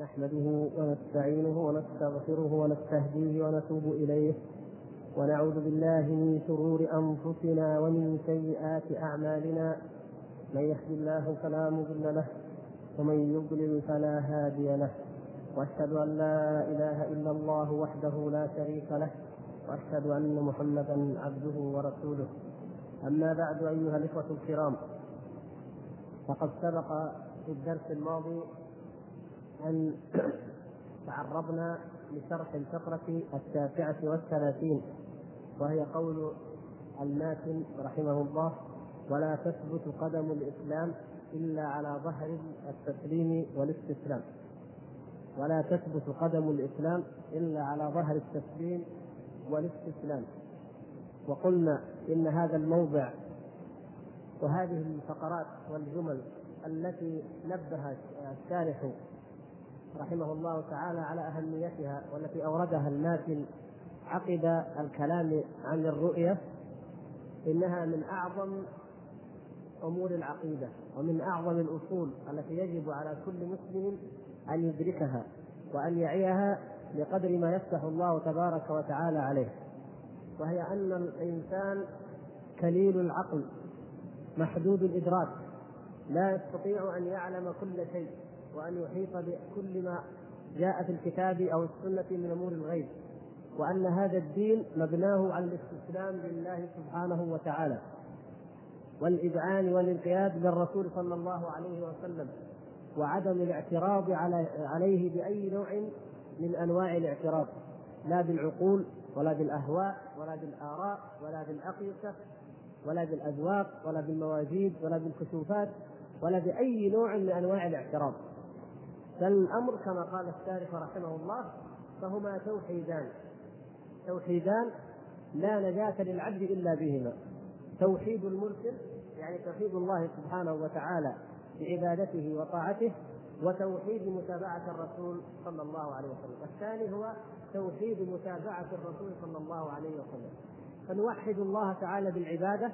نحمده ونستعينه ونستغفره ونستهديه ونتوب إليه ونعوذ بالله من شرور أنفسنا ومن سيئات أعمالنا. من يهد الله فلا مضل له ومن يضلل فلا هادي له. وأشهد أن لا إله إلا الله وحده لا شريك له. وأشهد أن محمدا عبده ورسوله. أما بعد أيها الإخوة الكرام فقد سبق في الدرس الماضي أن تعرضنا لشرح الفقرة التاسعة والثلاثين وهي قول الماتن رحمه الله ولا تثبت قدم الإسلام إلا على ظهر التسليم والاستسلام. ولا تثبت قدم الإسلام إلا على ظهر التسليم والاستسلام. وقلنا إن هذا الموضع وهذه الفقرات والجمل التي نبه الشارح رحمه الله تعالى على أهميتها والتي أوردها الماتن عقب الكلام عن الرؤية إنها من أعظم أمور العقيدة ومن أعظم الأصول التي يجب على كل مسلم أن يدركها وأن يعيها بقدر ما يفتح الله تبارك وتعالى عليه. وهي أن الإنسان كليل العقل محدود الإدراك لا يستطيع أن يعلم كل شيء. وأن يحيط بكل ما جاء في الكتاب أو السنة من أمور الغيب وأن هذا الدين مبناه على الاستسلام لله سبحانه وتعالى والإذعان والانقياد للرسول صلى الله عليه وسلم وعدم الاعتراض على عليه بأي نوع من أنواع الاعتراض لا بالعقول ولا بالأهواء ولا بالآراء ولا بالأقيسة ولا بالأذواق ولا بالمواجيد ولا بالكشوفات ولا بأي نوع من أنواع الاعتراض. بل الأمر كما قال الشارح رحمه الله فهما توحيدان. توحيدان لا نجاة للعبد إلا بهما. توحيد المرسل يعني توحيد الله سبحانه وتعالى بعبادته وطاعته وتوحيد متابعة الرسول صلى الله عليه وسلم، الثاني هو توحيد متابعة الرسول صلى الله عليه وسلم، فنوحد الله تعالى بالعبادة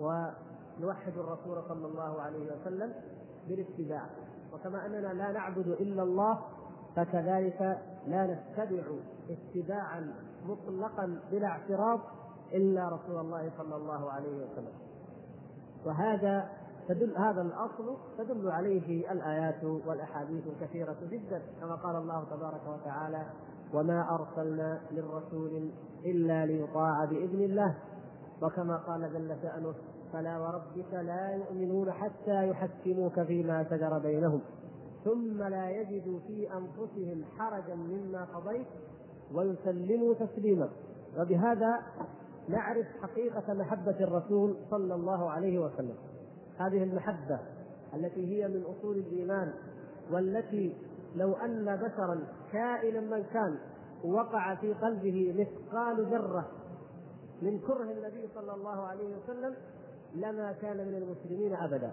ونوحد الرسول صلى الله عليه وسلم بالاتباع، وكما أننا لا نعبد إلا الله فكذلك لا نتبع اتباعا مطلقا بلا اعتراض إلا رسول الله صلى الله عليه وسلم. وهذا تدل هذا الأصل تدل عليه الآيات والأحاديث الكثيرة جدا كما قال الله تبارك وتعالى وما أرسلنا من رسول إلا ليطاع بإذن الله. وكما قال جل شأنه فلا وربك لا يؤمنون حتى يحكموك فيما شجر بينهم ثم لا يجدوا في أنفسهم حرجا مما قضيت ويسلموا تسليما. وبهذا نعرف حقيقة محبة الرسول صلى الله عليه وسلم. هذه المحبة التي هي من أصول الإيمان والتي لو أن بشرا كائنا من كان وقع في قلبه مثقال ذرة من كره النبي صلى الله عليه وسلم لما كان من المسلمين أبدا.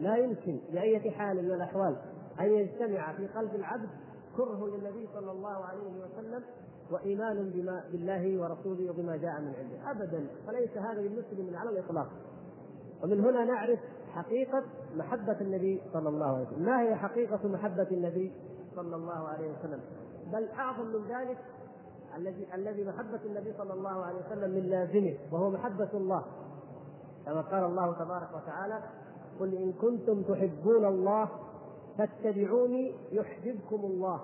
لا يمكن باية حال من الأحوال أن يجتمع في قلب العبد كره للنبي صلى الله عليه وسلم وإيمان بما بالله ورسوله وبما جاء من عنده. أبدا. فليس هذا للمسلم على الإطلاق. ومن هنا نعرف حقيقة محبة النبي صلى الله عليه وسلم، ما هي حقيقة محبة النبي صلى الله عليه وسلم؟ بل أعظم من ذلك الذي الذي محبة النبي صلى الله عليه وسلم من لازمه وهو محبة الله. كما قال الله تبارك وتعالى قل إن كنتم تحبون الله فاتبعوني يحببكم الله.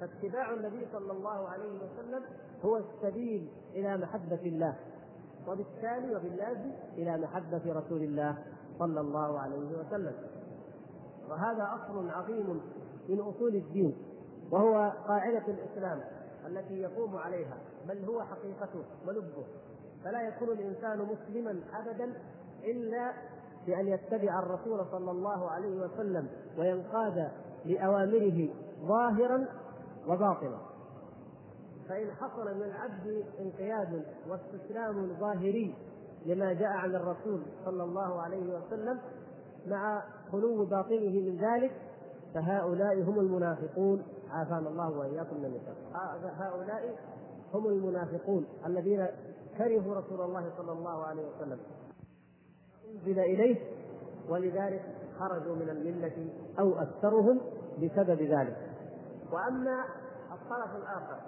فاتباع النبي صلى الله عليه وسلم هو السبيل إلى محبة الله وبالتالي وباللازم إلى محبة رسول الله صلى الله عليه وسلم. وهذا أصل عظيم من أصول الدين وهو قاعدة الإسلام التي يقوم عليها بل هو حقيقته ولبه فلا يكون الإنسان مسلما أبدا إلا بأن يتبع الرسول صلى الله عليه وسلم وينقاد لأوامره ظاهرا وباطنا. فإن حصل من العبد انقياد واستسلام ظاهري لما جاء عن الرسول صلى الله عليه وسلم مع خلو باطنه من ذلك فهؤلاء هم المنافقون. عافانا الله وإياكم من هؤلاء هم المنافقون الذين كرهوا رسول الله صلى الله عليه وسلم. أنزل إليه ولذلك خرجوا من الملة أو أكثرهم بسبب ذلك. وأما الطرف الآخر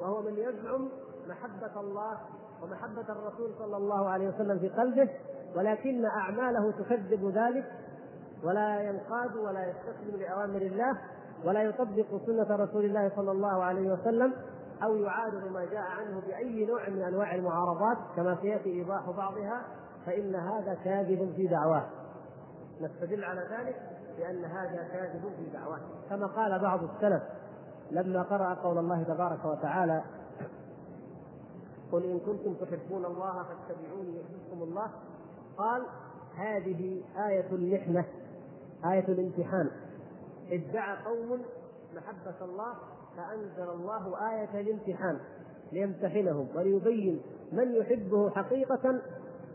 وهو من يزعم محبة الله ومحبة الرسول صلى الله عليه وسلم في قلبه ولكن أعماله تكذب ذلك ولا ينقاد ولا يستسلم لأوامر الله ولا يطبق سنة رسول الله صلى الله عليه وسلم أو يعارض ما جاء عنه بأي نوع من أنواع المعارضات كما سيأتي إيضاح بعضها فإن هذا كاذب في دعواه. نستدل على ذلك بأن هذا كاذب في دعواه. كما قال بعض السلف لما قرأ قول الله تبارك وتعالى قل إن كنتم تحبون الله فاتبعوني يحببكم الله قال هذه آية المحنة آية الامتحان ادعى قوم محبة الله فأنزل الله آية الامتحان ليمتحنهم وليبين من يحبه حقيقة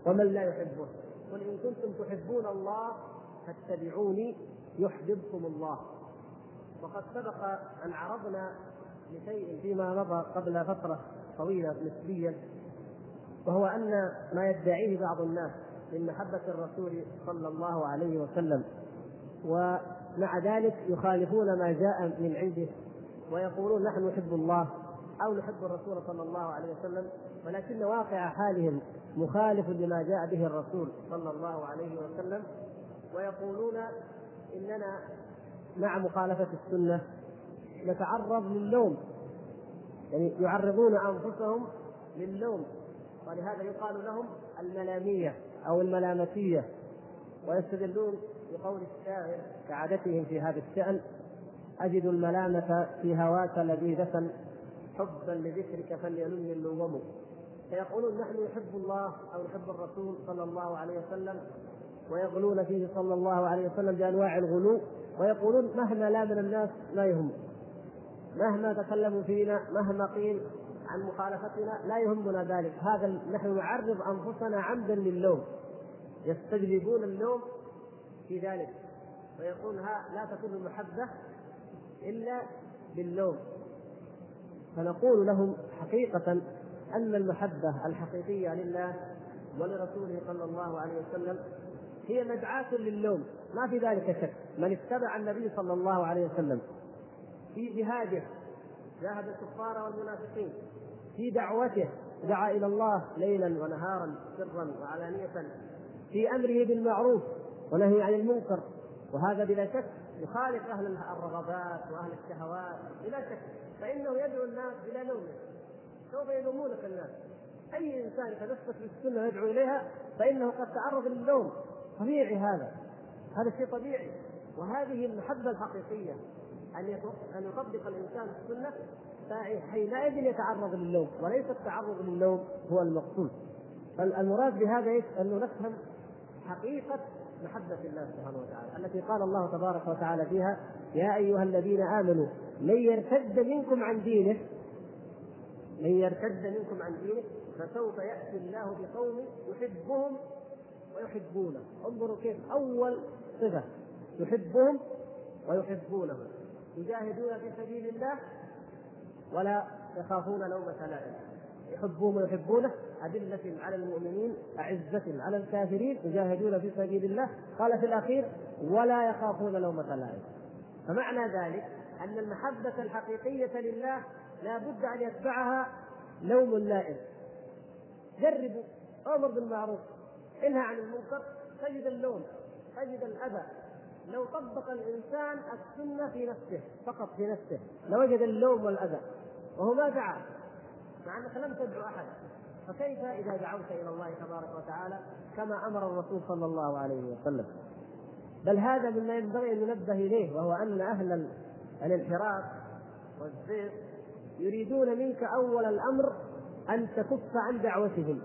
ومن لا يحبه. قل إن كنتم تحبون الله فاتبعوني يحببكم الله. وقد سبق أن عرضنا لشيء فيما مضى قبل فترة طويلة نسبيا وهو أن ما يدعيه بعض الناس من محبة الرسول صلى الله عليه وسلم. ومع ذلك يخالفون ما جاء من عنده ويقولون نحن نحب الله أو نحب الرسول صلى الله عليه وسلم ولكن واقع حالهم مخالف لما جاء به الرسول صلى الله عليه وسلم ويقولون إننا مع مخالفة السنة نتعرض للوم يعني يعرضون أنفسهم للوم ولهذا يقال لهم الملامية أو الملامتية ويستدلون بقول الشاعر كعادتهم في هذا الشأن أجد الملامة في هواك لذيذة حبا لذكرك فليلن اللوم. فيقولون نحن نحب الله أو نحب الرسول صلى الله عليه وسلم ويغلون فيه صلى الله عليه وسلم بأنواع الغلو ويقولون مهما لامن الناس لا يهم. مهما تكلموا فينا مهما قيل عن مخالفتنا لا يهمنا ذلك. هذا نحن نعرض أنفسنا عمدا للوم. يستجلبون اللوم في ذلك. ويقول ها لا تكون المحبة إلا باللوم. فنقول لهم حقيقة أن المحبة الحقيقية لله ولرسوله صلى الله عليه وسلم هي مدعاة للوم ما في ذلك شك. من اتبع النبي صلى الله عليه وسلم في جهاده جاهد الكفار والمنافقين في دعوته دعا إلى الله ليلا ونهارا سرا وعلانية في أمره بالمعروف ونهي عن المنكر. وهذا بلا شك يخالف أهل الرغبات وأهل الشهوات بلا شك. فإنه يدعو الناس إلى لومه سوف يلومونك الناس. أي إنسان يتمسك بالسنه ويدعو إليها فإنه قد تعرض للوم طبيعي هذا. هذا شيء طبيعي. وهذه المحبة الحقيقية. أن أن يطبق الإنسان السنة حينئذ يتعرض للوم وليس التعرض للوم هو المقصود. المراد بهذا إيش؟ أنه نفهم حقيقة محبة الله سبحانه وتعالى التي قال الله تبارك وتعالى فيها يا أيها الذين آمنوا من يرتد منكم عن دينه من يرتد منكم عن دينه فسوف يأتي الله بقوم يحبهم ويحبونه. انظروا كيف أول صفة يحبهم ويحبونه. يجاهدون في سبيل الله ولا يخافون لومة لائم. يحبهم ويحبونه أدلة على المؤمنين أعزة على الكافرين يجاهدون في سبيل الله. قال في الأخير ولا يخافون لومة لائم. فمعنى ذلك أن المحبة الحقيقية لله لا بد أن يتبعها لوم لائم. جربوا أمر بالمعروف انهى عن المنكر تجد اللوم تجد الأذى. لو طبق الإنسان السنة في نفسه فقط في نفسه لوجد اللوم والأذى. وهو ما دعا. مع أنك لم تدعو أحد. فكيف إذا دعوت إلى الله تبارك وتعالى كما أمر الرسول صلى الله عليه وسلم؟ بل هذا مما ينبغي أن ننبه إليه وهو أن أهل الانحراف والزيغ يريدون منك أول الأمر أن تكف عن دعوتهم.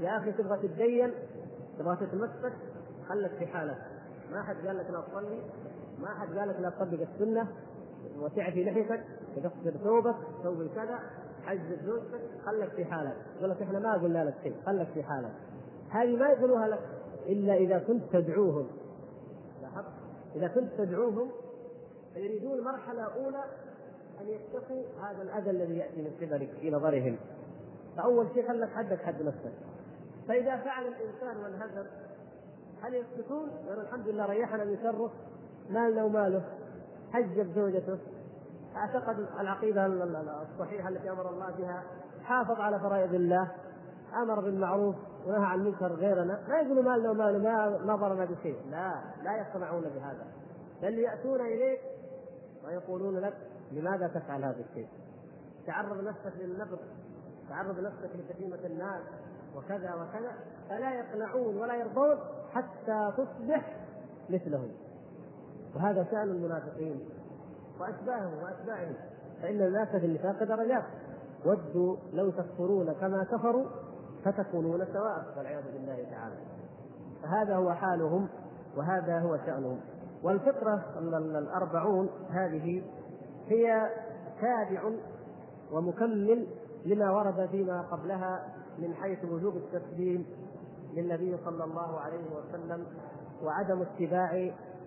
يا أخي تبغى تتدين؟ تبغى تتمسك؟ خلك في حالك. ما حد قال لك لا تصلي ما حد قال لك لا تطبق السنة وتعفي لحيتك تقصر ثوبك تسوي كذا حجز زوجتك خلك في حالك. يقول لك إحنا ما قلنا لك شيء خلك في حالك. هذه ما يقولوها لك إلا إذا كنت تدعوهم. لاحظت؟ إذا كنت تدعوهم فيريدون مرحلة أولى أن يتقوا هذا الأذى الذي يأتي من قبلك في نظرهم. فأول شيء خلك حدك حد نفسك. فإذا فعل الإنسان وانهزم هل يسكتون؟ يقول الحمد لله ريحنا من شره مالنا وماله. حجب زوجته. أعتقد العقيدة الصحيحة التي أمر الله بها حافظ على فرائض الله أمر بالمعروف ونهى عن المنكر غيرنا. ما يقولوا مالنا وماله ما ما ضرنا بشيء لا لا يقتنعون بهذا. بل يأتون إليك ويقولون لك لماذا تفعل هذا الشيء؟ تعرض نفسك للنقد تعرض نفسك لشتيمة الناس وكذا وكذا. فلا يقنعون ولا يرضون حتى تصبح مثلهم. وهذا شأن المنافقين. وأشباههم وأتباعهم فإن الناس في النفاق درجات. ودوا لو تكفرون كما كفروا فتكونون سواء والعياذ بالله تعالى. فهذا هو حالهم وهذا هو شأنهم. والفطرة الأربعون هذه هي تابع ومكمل لما ورد فيما قبلها من حيث وجوب التسليم للنبي صلى الله عليه وسلم وعدم اتباع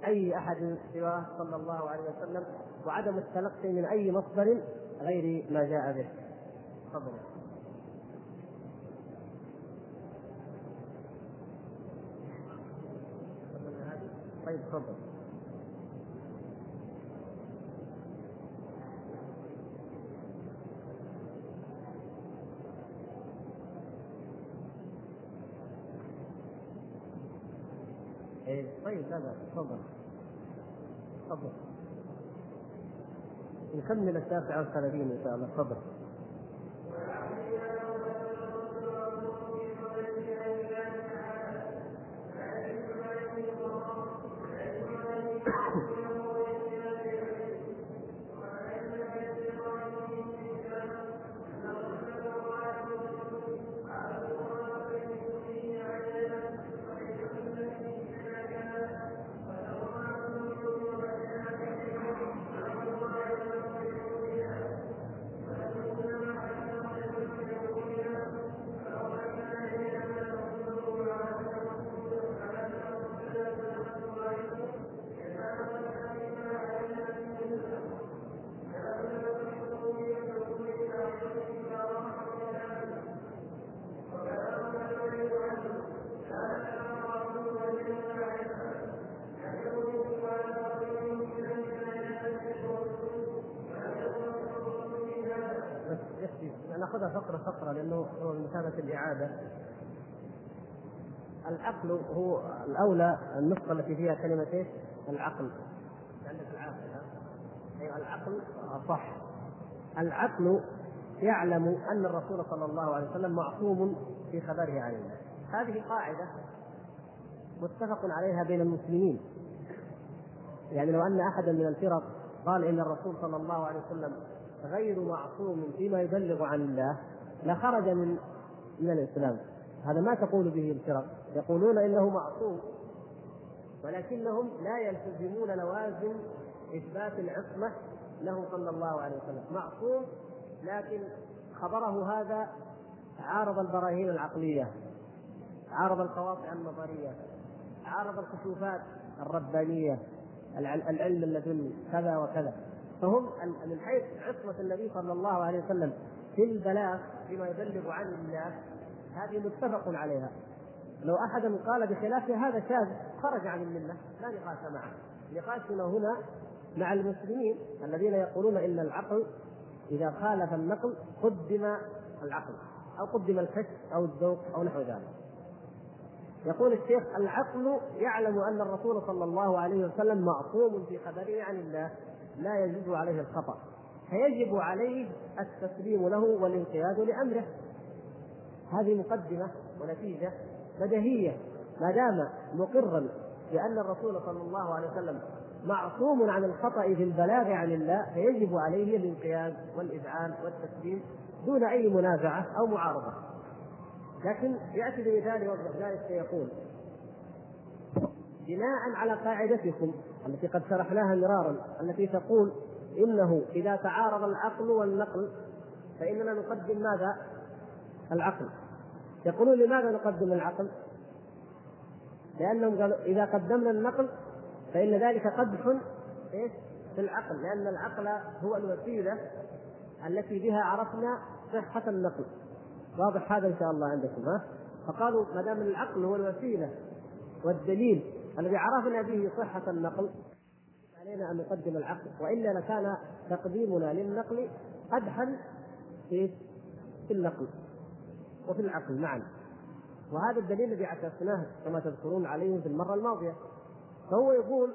أي أحد سواه صلى الله عليه وسلم. وعدم التلقي من أي مصدر غير ما جاء به. تفضل. طيب تفضل. إيه طيب لا تفضل تفضل نكمل التاسعة والثلاثين إن شاء الله. تفضل. الاعاده العقل هو الأولى النسخة التي فيها كلمة إيش؟ العقل. عندك العقل اي العقل. صح. العقل يعلم أن الرسول صلى الله عليه وسلم معصوم في خبره عن الله هذه قاعدة متفق عليها بين المسلمين. يعني لو أن احدا من الفرق قال إن الرسول صلى الله عليه وسلم غير معصوم فيما يبلغ عن الله لخرج من من الاسلام هذا ما تقول به الفرق. يقولون إنه معصوم ولكنهم لا يلتزمون لوازم إثبات العصمة له صلى الله عليه وسلم. معصوم لكن خبره هذا عارض البراهين العقلية عارض القواطع النظرية عارض الكشوفات الربانية العلم اللدني كذا وكذا. فهم من حيث عصمة النبي صلى الله عليه وسلم في البلاغ فيما يبلغ عن الله هذه متفق عليها. لو أحد قال بخلاف هذا شاذ خرج عن الملة لا نقاش معه. نقاشنا هنا مع المسلمين الذين يقولون إن العقل إذا خالف النقل قدم العقل أو قدم الكشف أو الذوق أو نحو ذلك. يقول الشيخ العقل يعلم أن الرسول صلى الله عليه وسلم معصوم في خبره عن الله لا يجوز عليه الخطأ. فيجب عليه التسليم له والانقياد لأمره. هذه مقدمة ونتيجة بديهية ما دام مقرا بأن الرسول صلى الله عليه وسلم معصوم عن الخطأ في البلاغ عن الله فيجب عليه الانقياد والإذعان والتسليم دون أي منازعة أو معارضة لكن يأتي بمثال يوضح ذلك فيقول بناء على قاعدتكم التي قد شرحناها مرارا التي تقول إنه إذا تعارض العقل والنقل فإننا نقدم ماذا؟ العقل يقولون لماذا نقدم العقل؟ لأنهم قالوا إذا قدمنا النقل فإن ذلك قدح إيش؟ في العقل لأن العقل هو الوسيلة التي بها عرفنا صحة النقل واضح هذا إن شاء الله عندكم ها؟ فقالوا ما دام العقل هو الوسيلة والدليل الذي عرفنا به صحة النقل علينا أن نقدم العقل وإلا لكان تقديمنا للنقل قدحا في النقل وفي العقل معا. وهذا الدليل الذي عكسناه كما تذكرون عليه في المرة الماضية. فهو يقول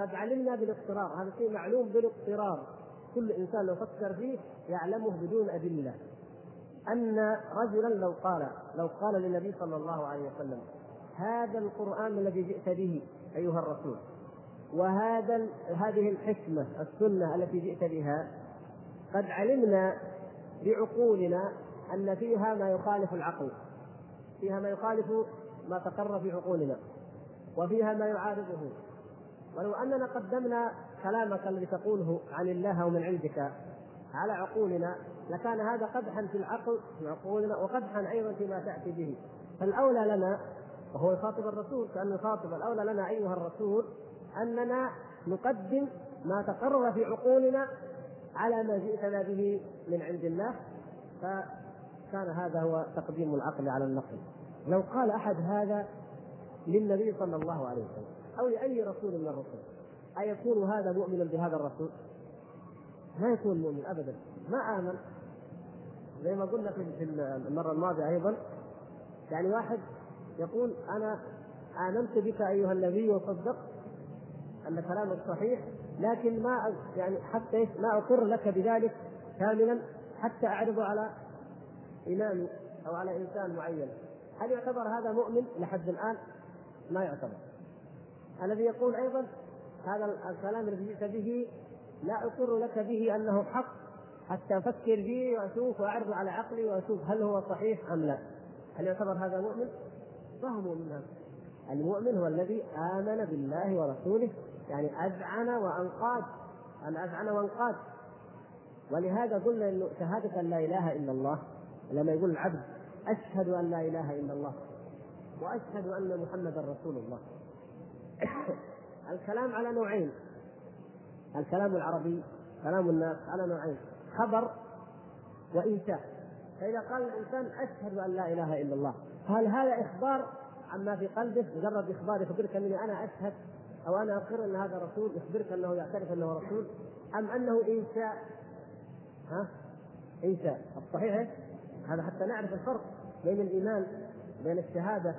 قد علمنا بالاضطرار هذا شيء معلوم بالاضطرار كل إنسان لو فكر فيه يعلمه بدون أدلة. أن رجلا لو قال لو قال للنبي صلى الله عليه وسلم هذا القرآن الذي جئت به أيها الرسول وهذا هذه الحكمة السنة التي جئت بها قد علمنا بعقولنا أن فيها ما يخالف العقل فيها ما يخالف ما تقر في عقولنا وفيها ما يعارضه. ولو أننا قدمنا كلامك الذي تقوله عن الله ومن عندك على عقولنا لكان هذا قدحا في العقل في عقولنا وقدحا أيضا فيما تأتي به. فالأولى لنا وهو يخاطب الرسول كانه يخاطب الأولى لنا أيها الرسول أننا نقدم ما تقرر في عقولنا على ما جئتنا به من عند الله. فكان هذا هو تقديم العقل على النقل. لو قال أحد هذا للنبي صلى الله عليه وسلم أو لأي رسول من الرسل أيكون هذا مؤمنا بهذا الرسول؟ ما يكون مؤمن ابدا. ما آمن. زي ما قلنا في المرة الماضية أيضا يعني واحد يقول أنا آمنت بك أيها النبي وصدقت أن كلامك صحيح لكن ما يعني حتى ما أقر لك بذلك كاملا حتى اعرضه على امامي أو على إنسان معين. هل يعتبر هذا مؤمن؟ لحد الآن؟ ما يعتبر. الذي يقول أيضا هذا الكلام الذي جئت به لا أقر لك به أنه حق حتى أفكر فيه وأشوف وأعرض على عقلي وأشوف هل هو صحيح أم لا. هل يعتبر هذا مؤمن؟ ما هو مؤمن هذا. المؤمن هو الذي آمن بالله ورسوله يعني أذعن وأنقاد أن أذعن وأنقاد. ولهذا قلنا انه شهادة أن لا إله إلا الله لما يقول العبد أشهد أن لا إله إلا الله وأشهد أن محمدا رسول الله. الكلام على نوعين. الكلام العربي كلام الناس على نوعين خبر وإنشاء فإذا قال الإنسان أشهد أن لا إله إلا الله هل هذا إخبار عما في قلبه؟ مجرد إخبار يخبرك أني أنا أشهد أو أنا أقر أن هذا رسول يخبرك أنه يعترف أنه رسول أم أنه إنشاء ها؟ إنشاء الصحيح هذا حتى نعرف الفرق بين الإيمان بين الشهادة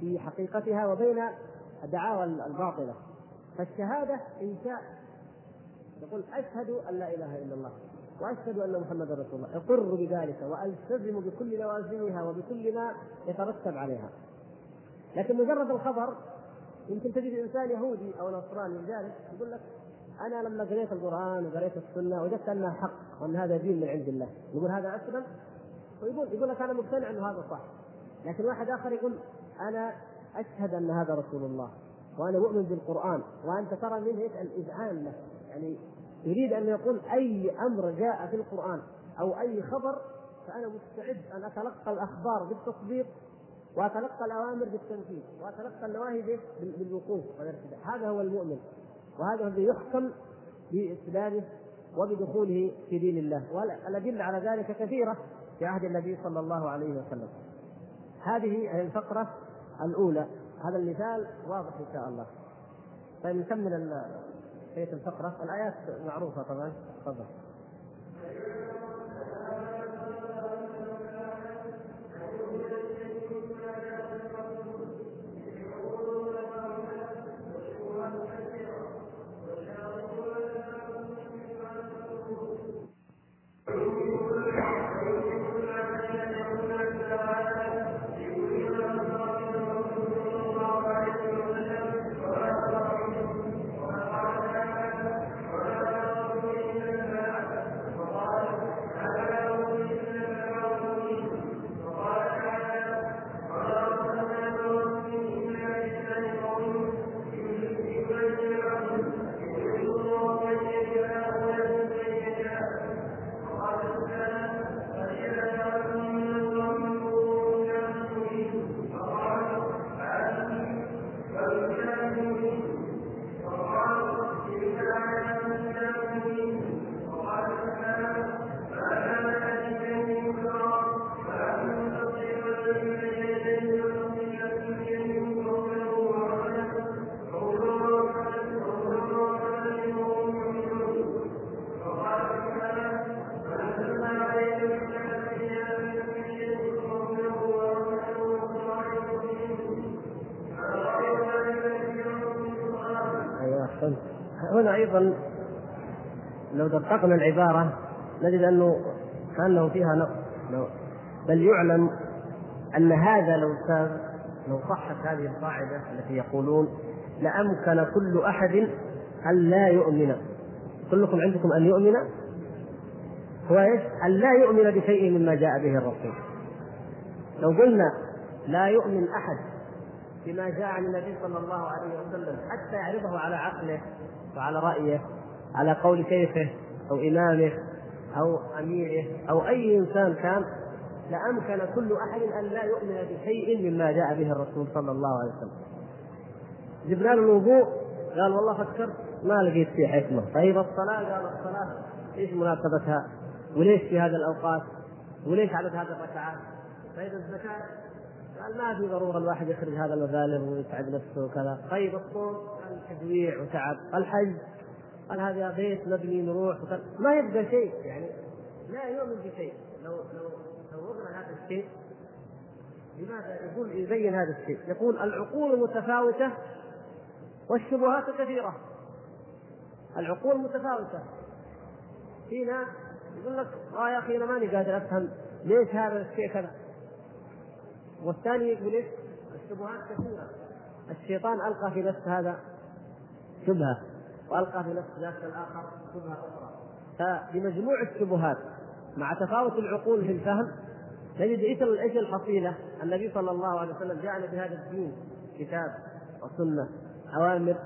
في حقيقتها وبين الدعاوى الباطلة. فالشهادة إنشاء يقول أشهد أن لا إله إلا الله وأشهد أن محمدا رسول الله أقر بذلك وألتزم بكل لوازمها وبكل ما يترتب عليها. لكن مجرد الخبر يمكن تجد انسان يهودي أو نصراني جالس يقول لك أنا لما قريت القرآن وقريت السنة وجدت أنها حق وأن هذا دين من عند الله. يقول هذا أسلم؟ ويقول يقول لك أنا مقتنع إنه هذا صح. لكن واحد آخر يقول أنا أشهد أن هذا رسول الله وأنا مؤمن بالقرآن وأنت ترى منه الاذعان له يعني يريد أن يقول أي أمر جاء في القرآن أو أي خبر فأنا مستعد أن أتلقى الأخبار بالتصديق وأتلقى الأوامر بالتنفيذ وأتلقى النواهي بالوقوف والارتداء. هذا هو المؤمن وهذا الذي يحكم بإسلامه وبدخوله في دين الله. والأدلة على ذلك كثيرة. في عهد النبي صلى الله عليه وسلم. هذه الفقرة الأولى. هذا المثال واضح إن شاء الله. طيب نكمل بقية الفقرة. الآيات معروفة طبعا. تفضل. لو دققنا العبارة نجد أنه كانه فيها نقص. بل يعلم أن هذا لو كان لو صحت هذه القاعدة التي يقولون لأمكن كل أحد أن لا يؤمن. كلكم عندكم أن يؤمن؟ هو إيش؟ أن لا يؤمن بشيء مما جاء به الرسول. لو قلنا لا يؤمن أحد بما جاء عن النبي صلى الله عليه وسلم حتى يعرضه على عقله وعلى رأيه على قول شيخه أو إمامه أو أميره أو أي إنسان كان لأمكن كل أحد أن لا يؤمن بشيء مما جاء به الرسول صلى الله عليه وسلم. جبنا له الوضوء قال والله فكرت ما لقيت فيه حكمة، طيب الصلاة قال الصلاة إيش مناسبتها؟ وليش في هذه الأوقات؟ وليش عدد هذه الركعات؟ طيب الزكاة قال ما في ضرورة الواحد يخرج هذا المبالغ ويتعب نفسه وكذا، طيب الصوم قال تجويع وتعب، الحج قال هذا بيت مبني نروح وكذا، ما يبقى شيء يعني لا يؤمن بشيء، لو لو صورنا هذا الشيء لماذا يقول يبين هذا الشيء؟ يقول العقول متفاوتة والشبهات كثيرة. العقول متفاوتة. في ناس يقول لك آه يا أخي أنا ماني قادر أفهم ليش هذا الشيء كذا. والثاني يقول؟ الشبهات كثيرة. الشيطان ألقى في نفس هذا شبهة. وألقى في نفس ذاك الآخر شبهة أخرى. فبمجموع الشبهات مع تفاوت العقول في الفهم نجد إيش إيش الحصيله؟ النبي صلى الله عليه وسلم جاءنا بهذا الدين كتاب وسنة أوامر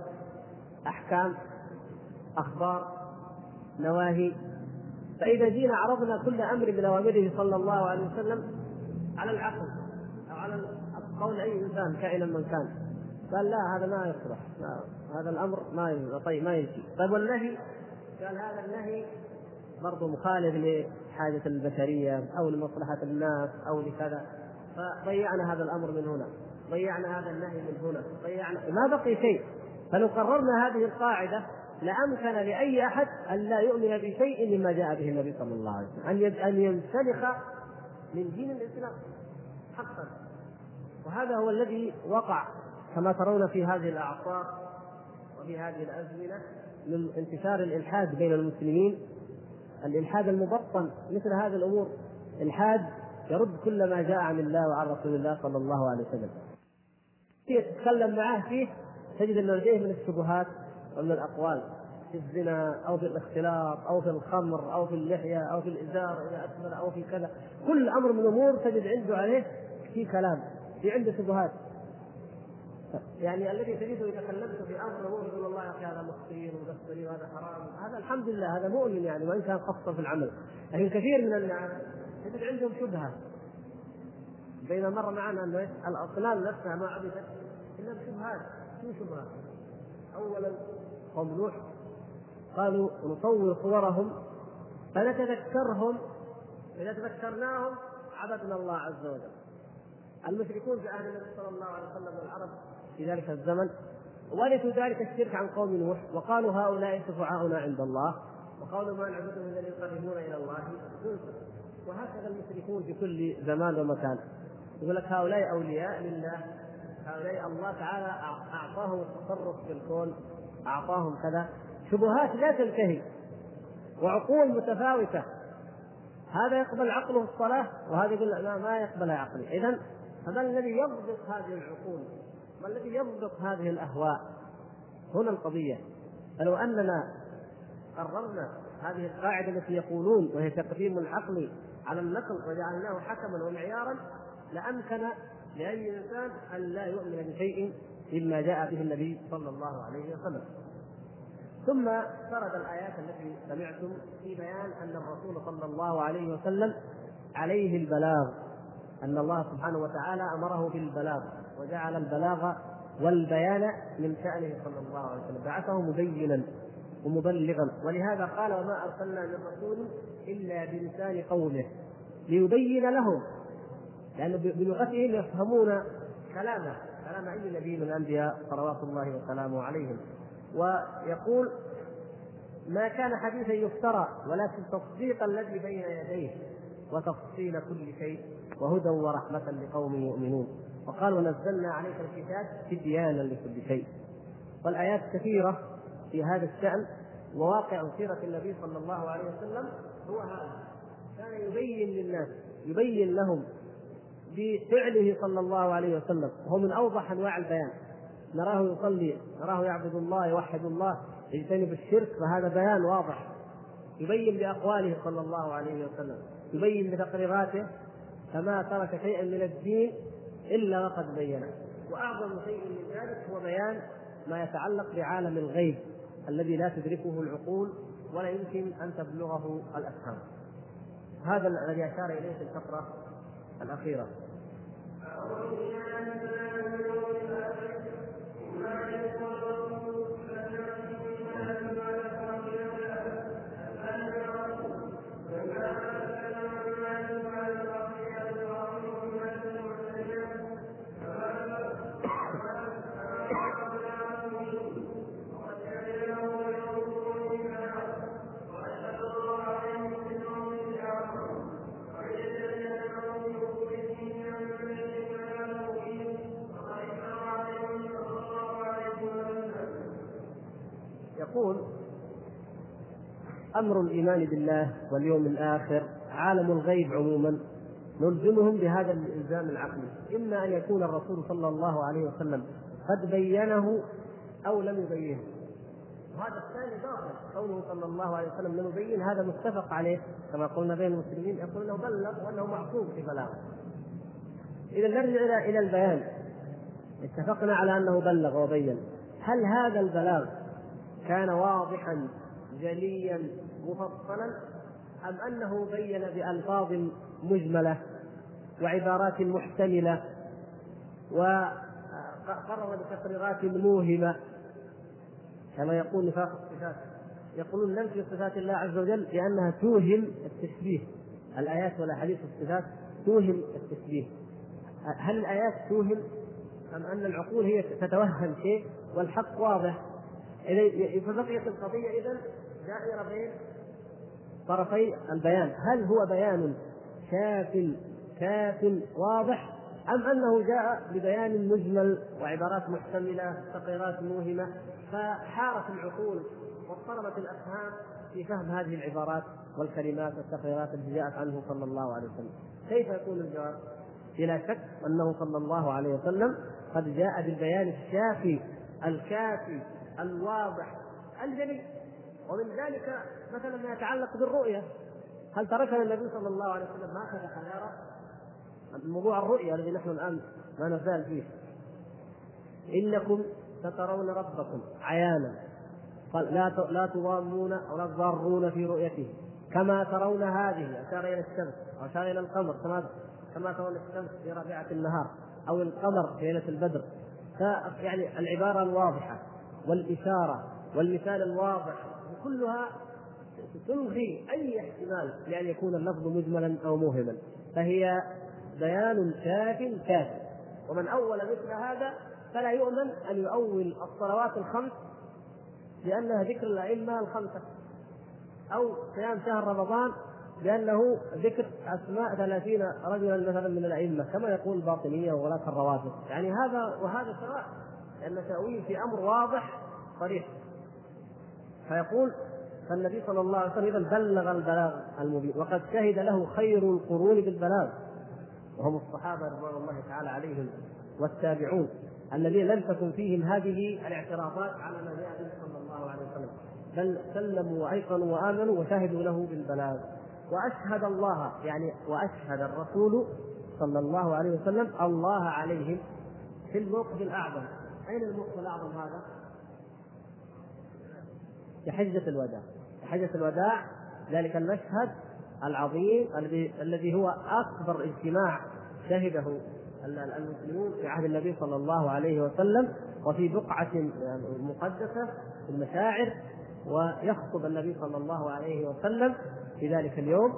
أحكام أخبار نواهي. فإذا جينا عرضنا كل أمر من اوامره صلى الله عليه وسلم على العقل أو على قول أي إنسان كائنا من كان. قال لا هذا ما يصلح. هذا الأمر ما طيب ما يمشي. طيب والنهي؟ قال هذا النهي برضه مخالف لحاجة البشرية أو لمصلحة الناس أو لكذا. فضيعنا هذا الأمر من هنا. ضيعنا هذا النهي من هنا. ضيعنا. ما بقي شيء. فلو قررنا هذه القاعدة لأمكن لأي أحد أن لا يؤمن بشيء مما جاء به النبي صلى الله عليه وسلم. أن أن ينسلخ من دين الإسلام حقا. وهذا هو الذي وقع كما ترون في هذه الأعصار وفي هذه الأزمنة من انتشار الإلحاد بين المسلمين. الإلحاد المبطن مثل هذه الأمور إلحاد يرد كل ما جاء عن الله وعن رسول الله صلى الله عليه وسلم. تتكلم معاه فيه تجد انه لديه من الشبهات ومن الأقوال في الزنا أو في الاختلاط أو في الخمر أو في اللحية أو في الإزار إلى اسفل أو في كذا. كل أمر من الأمور تجد عنده عليه في كلام في عنده شبهات. يعني الذي تجده إذا كلمته في أمر الأمور يقول والله يا أخي هذا مخطئين ومقصرين وهذا حرام. هذا الحمد لله هذا مؤمن يعني وإن كان قصر في العمل. لكن كثير من الناس تجد عندهم شبهة. بينما مر معنا أنه الأصنام نفسها ما عبدت إلا بشبهات. شو شبهات؟ اولا قوم نوح قالوا نصور صورهم فنتذكرهم. إذا تذكرناهم عبدنا الله عز وجل. المشركون في عهد النبي صلى الله عليه وسلم والعرب في ذلك الزمن ورثوا ذلك الشرك عن قوم نوح وقالوا هؤلاء شفعاؤنا عند الله وقالوا ما نعبدهم إلا ليقربونا إلى الله. وهكذا المشركون في كل زمان ومكان. يقول لك هؤلاء أولياء لله هؤلاء الله تعالى أعطاهم التصرف في الكون أعطاهم كذا. شبهات لا تنتهي وعقول متفاوتة. هذا يقبل عقله الصلاة وهذا يقول لا ما يقبل عقلي. اذا فما الذي يضبط هذه العقول؟ ما الذي يضبط هذه الأهواء؟ هنا القضية. فلو أننا قررنا هذه القاعدة التي يقولون وهي تقديم العقل على النقل وجعلناه حكما ومعيارا لأمكن لأي إنسان أن لا يؤمن بشيء مما جاء به النبي صلى الله عليه وسلم. ثم سرد الآيات التي سمعتم في بيان أن الرسول صلى الله عليه وسلم عليه البلاغ أن الله سبحانه وتعالى أمره بالبلاغ. وجعل البلاغ والبيان من شأنه صلى الله عليه وسلم. بعثه مبينا ومبلغا. ولهذا قال وما أرسلنا من رسول إلا بلسان قومه ليبين لهم لأن بلغتهم يفهمون كلامه. كلام أي نبي من الأنبياء صلوات الله وسلامه عليهم. ويقول ما كان حديثا يفترى ولكن تصديق الذي بين يديه وتفصيل كل شيء وهدى ورحمة لقوم يؤمنون. وقال ونزلنا عليك الكتاب تبيانا لكل شيء. والآيات كثيرة في هذا الشأن. وواقع سيرة النبي صلى الله عليه وسلم هو هذا. كان يبين للناس يبين لهم بفعله صلى الله عليه وسلم. وهو من أوضح أنواع البيان. نراه يصلي نراه يعبد الله يوحد الله يجتنب الشرك فهذا بيان واضح. يبين بأقواله صلى الله عليه وسلم. يبين بتقريراته. فما ترك شيئا من الدين إلا وقد بينه. وأعظم شيء من ذلك هو بيان ما يتعلق بعالم الغيب الذي لا تدركه العقول ولا يمكن أن تبلغه الأفهام. هذا الذي أشار إليه في الفقرة الأخيرة. يقول أمر الإيمان بالله واليوم الآخر عالم الغيب عموما نلزمهم بهذا الإلزام العقلي. إما أن يكون الرسول صلى الله عليه وسلم قد بينه أو لم يبينه. وهذا الثاني باطل. قوله صلى الله عليه وسلم لم يبين هذا متفق عليه. كما قلنا بين المسلمين يقول إنه بلغ وأنه معصوم في بلاغه. إذا نرجع إلى إلى البيان. اتفقنا على أنه بلغ وبين. هل هذا البلاغ كان واضحا جليا مفصلا أم أنه بين بألفاظ مجملة وعبارات محتملة وقرر بتقريرات موهمة؟ كما يقول نفاق الصفات. يقولون ننفي صفات الله عز وجل لانها توهم التشبيه. الآيات والاحاديث والصفات توهم التشبيه. هل الآيات توهم أم أن العقول هي تتوهم شيء والحق واضح؟ فبقيت القضية اذا دائرة بين طرفي البيان. هل هو بيان شاف كاف واضح؟ أم أنه جاء ببيان مجمل وعبارات محتملة تقريرات موهمة فحارت العقول واضطربت الأفهام في فهم هذه العبارات والكلمات والتقريرات التي جاءت عنه صلى الله عليه وسلم. كيف يكون الجواب؟ بلا شك أنه صلى الله عليه وسلم قد جاء بالبيان الشافي الكافي الواضح الجلي ومن ذلك مثلا ما يتعلق بالرؤية. هل تركنا النبي صلى الله عليه وسلم هكذا خيارا؟ موضوع الرؤيا الذي نحن الآن ما نزال فيه. إنكم سترون ربكم عيانا. قال لا لا تضامون ولا تضارون في رؤيته. كما ترون هذه أشار إلى الشمس أشار إلى القمر كما كما ترون الشمس في ربيعة النهار أو القمر في ليلة البدر. يعني العبارة الواضحة والإشارة والمثال الواضح كلها تلغي أي احتمال لأن يكون اللفظ مجملا أو موهما فهي بيان كاف كاف. ومن أول مثل هذا فلا يؤمن أن يؤول الصلوات الخمس لأنها ذكر الأئمة الخمسة. أو صيام شهر رمضان لأنه ذكر أسماء ثلاثين رجلا مثلا من الأئمة كما يقول الباطنية وغلاة الرواتب. يعني هذا وهذا سواء لأن تأويل في أمر واضح صريح. فيقول فالنبي صلى الله عليه وسلم بلغ البلاغ المبين وقد شهد له خير القرون بالبلاغ وهم الصحابة رضوان الله تعالى عليهم والتابعون الذين لم تكن فيهم هذه الاعتراضات على ما جاء به صلى الله عليه وسلم بل سلموا وأيقنوا وآمنوا وشهدوا له بالبلاغ وأشهد الله يعني وأشهد الرسول صلى الله عليه وسلم الله عليهم في الموقف الأعظم أين الموقف الأعظم هذا؟ في حجة الوداع. في حجة الوداع ذلك المشهد العظيم الذي هو أكبر اجتماع شهده المسلمون في عهد النبي صلى الله عليه وسلم وفي بقعة مقدسة في المشاعر ويخطب النبي صلى الله عليه وسلم في ذلك اليوم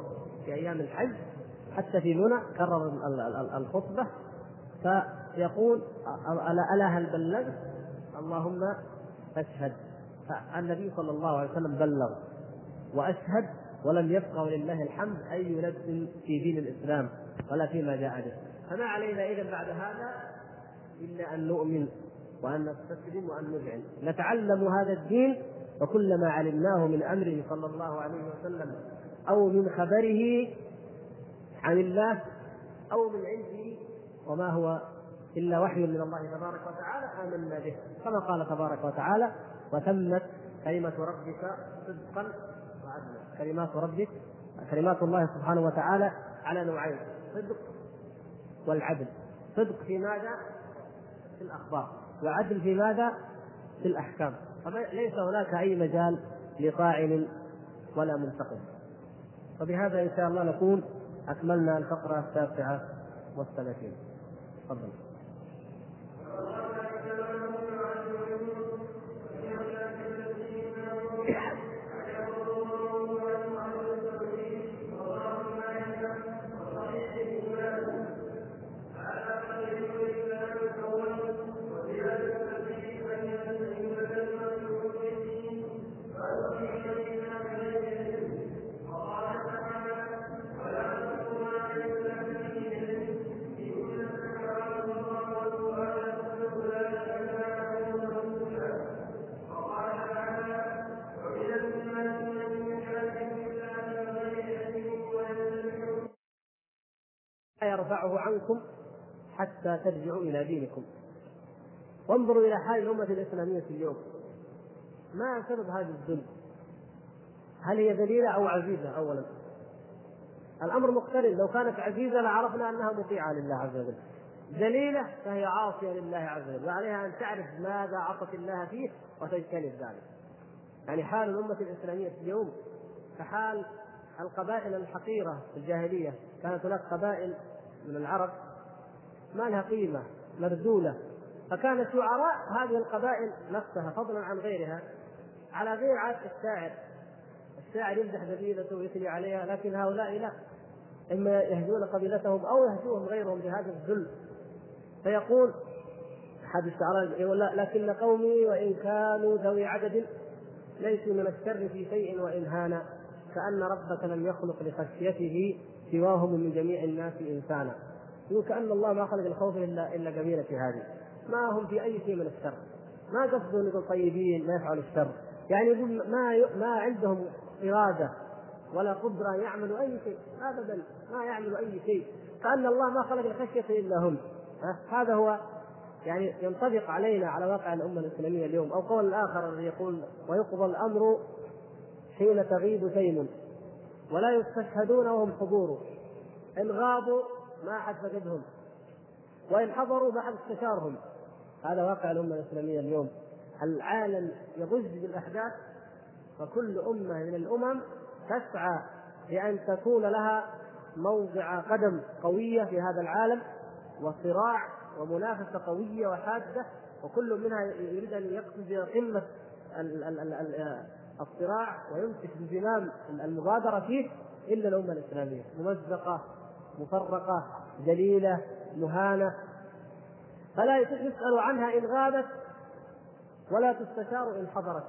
في أيام الحج حتى في منى كرر الخطبة. فيقول ألا هل بلغت؟ اللهم فاشهد فالنبي صلى الله عليه وسلم بلغ وأشهد ولم يبقى ولله الحمد أي نفس في دين الإسلام ولا فيما جاء به. فما علينا اذا بعد هذا إلا أن نؤمن وأن نستسلم وأن نذعن. نتعلم هذا الدين وكل ما علمناه من أمره صلى الله عليه وسلم أو من خبره عن الله أو من عنده وما هو إلا وحي من الله تبارك وتعالى آمنا به. كما قال تبارك وتعالى وتمت كلمة ربك صدقا وعدلا. كلمات ربك كلمات الله سبحانه وتعالى على نوعين صدق والعدل. صدق في ماذا؟ في الأخبار. وعدل في ماذا؟ في الأحكام. فليس هناك أي مجال لطاعن ولا منتقم وبهذا إن شاء الله نكون أكملنا الفقرة التاسعة والثلاثين. تفضل. عنكم حتى ترجعوا إلى دينكم. وانظروا إلى حال الأمة الإسلامية اليوم. ما سبب هذا الذل هل هي ذليلة أو عزيزة اولا؟ الأمر مقترن لو كانت عزيزة لعرفنا أنها مطيعة لله عز وجل. ذليلة فهي عاصية لله عز وجل. وعليها أن تعرف ماذا عصت الله فيه وتجتنب ذلك. يعني حال الأمة الإسلامية اليوم كحال القبائل الحقيرة في الجاهلية. كانت هناك قبائل من العرب ما لها قيمة مردولة. فكان شعراء هذه القبائل نفسها فضلا عن غيرها على غير عادة الشاعر. الشاعر يمدح قبيلته ويثني عليها لكن هؤلاء لا. إما يهجون قبيلتهم أو يهجوهم غيرهم بهذا الذل. فيقول أحد الشعراء لكن قومي وإن كانوا ذوي عدد ليسوا من الشر في شيء وإن هانا كأن ربك لم يخلق لخشيته سواهم من جميع الناس إنسانا. يقول كأن الله ما خلق الخوف الا إلا قبيلتي هذه. ما هم في أي شيء من الشر. ما قصدهم يقول طيبين ما يفعلوا الشر. يعني يقول ما ي... ما عندهم إرادة ولا قدرة يعملوا أي شيء. ابدا ما يعملوا أي شيء. كأن الله ما خلق الخشية إلا هم. هذا هو يعني ينطبق علينا على واقع الأمة الإسلامية اليوم. أو قول الآخر الذي يقول ويقضى الأمر حين تغيب تيم ولا يستشهدون وهم حضور إن غابوا ما احد فقدهم. وإن حضروا ما احد استشارهم. هذا واقع الأمة الإسلامية اليوم. العالم يضج بالأحداث فكل أمة من الأمم تسعى لأن تكون لها موضع قدم قوية في هذا العالم وصراع ومنافسة قوية وحادة وكل منها يريد أن يقفز إلى قمه الصراع ويمسك بزمام المبادره فيه إلا الأمة الإسلامية. ممزقة مفرقة ذليله مهانة. فلا يسأل عنها إن غابت ولا تستشار إن حضرت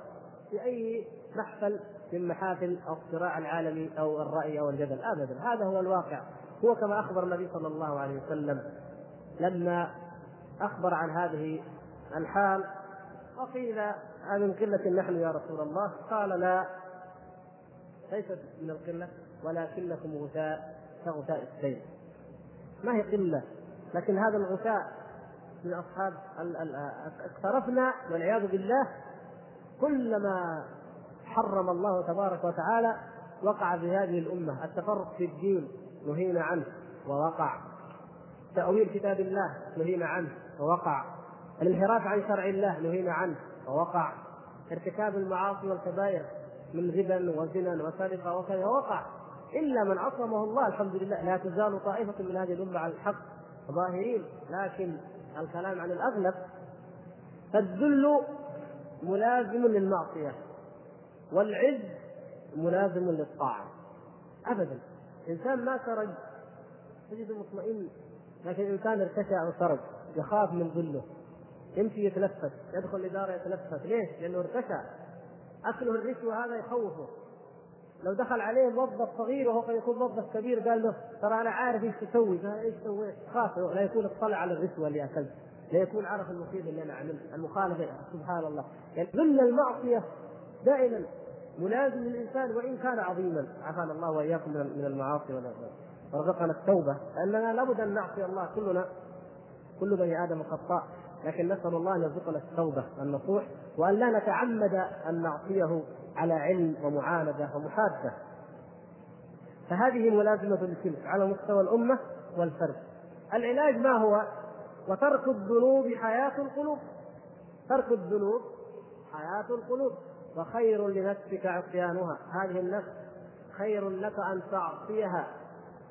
في أي محفل من محافل الصراع العالمي أو الرأي أو الجدل. أبدا. هذا هو الواقع. هو كما أخبر النبي صلى الله عليه وسلم لما أخبر عن هذه الحال وقيل من قلة نحن يا رسول الله. قال لا ليست من القلة ولكنكم غثاء كغثاء السيل. ما هي قلة؟ لكن هذا الغثاء من أصحاب اقترفنا والعياذ بالله كلما حرم الله تبارك وتعالى وقع في هذه الأمة. التفرق في الدين نهينا عنه ووقع. تأويل كتاب الله نهينا عنه ووقع. الانحراف عن شرع الله نهينا عنه ووقع. ارتكاب المعاصي والكبائر من ربا وزنا وسرقة وكذا وقع إلا من عصمه الله الحمد لله. لا تزال طائفة من هذه الأمة على الحق ظاهرين. لكن الكلام عن الأغلب فالذل ملازم للمعصية والعز ملازم للطاعة. ابدا. إنسان ما سرج تجده مطمئن لكن إنسان ارتشى أو سرج يخاف من ذله. يمشي يتلفت يدخل الإدارة يتلفت. ليش؟ لأنه ارتشى. أكله الرشوه هذا يخوفه. لو دخل عليه موظف صغير وهو قد يكون موظف كبير قال له ترى أنا عارف إيش تسوي. قال إيش سويت؟ خاف لا يكون اطلع على الرشوه اللي اكلت لا يكون عرف المصيبة اللي أنا عملت المخالفة سبحان الله. يعني ذل المعصية دائما ملازم للإنسان وإن كان عظيما. عافانا الله وإياكم من المعاصي ورزقنا التوبة. لأننا لابد أن نعصي الله. كلنا كل بني آدم خطاء. لكن نسأل الله أن يرزقنا التوبة النصوح وأن لا نتعمد أن نعصيه على علم ومعاندة ومحادة. فهذه ملازمة للكل على مستوى الأمة والفرد. العلاج ما هو؟ وترك الذنوب حياة القلوب. ترك الذنوب حياة القلوب. وخير لنفسك عصيانها. هذه النفس خير لك أن تعصيها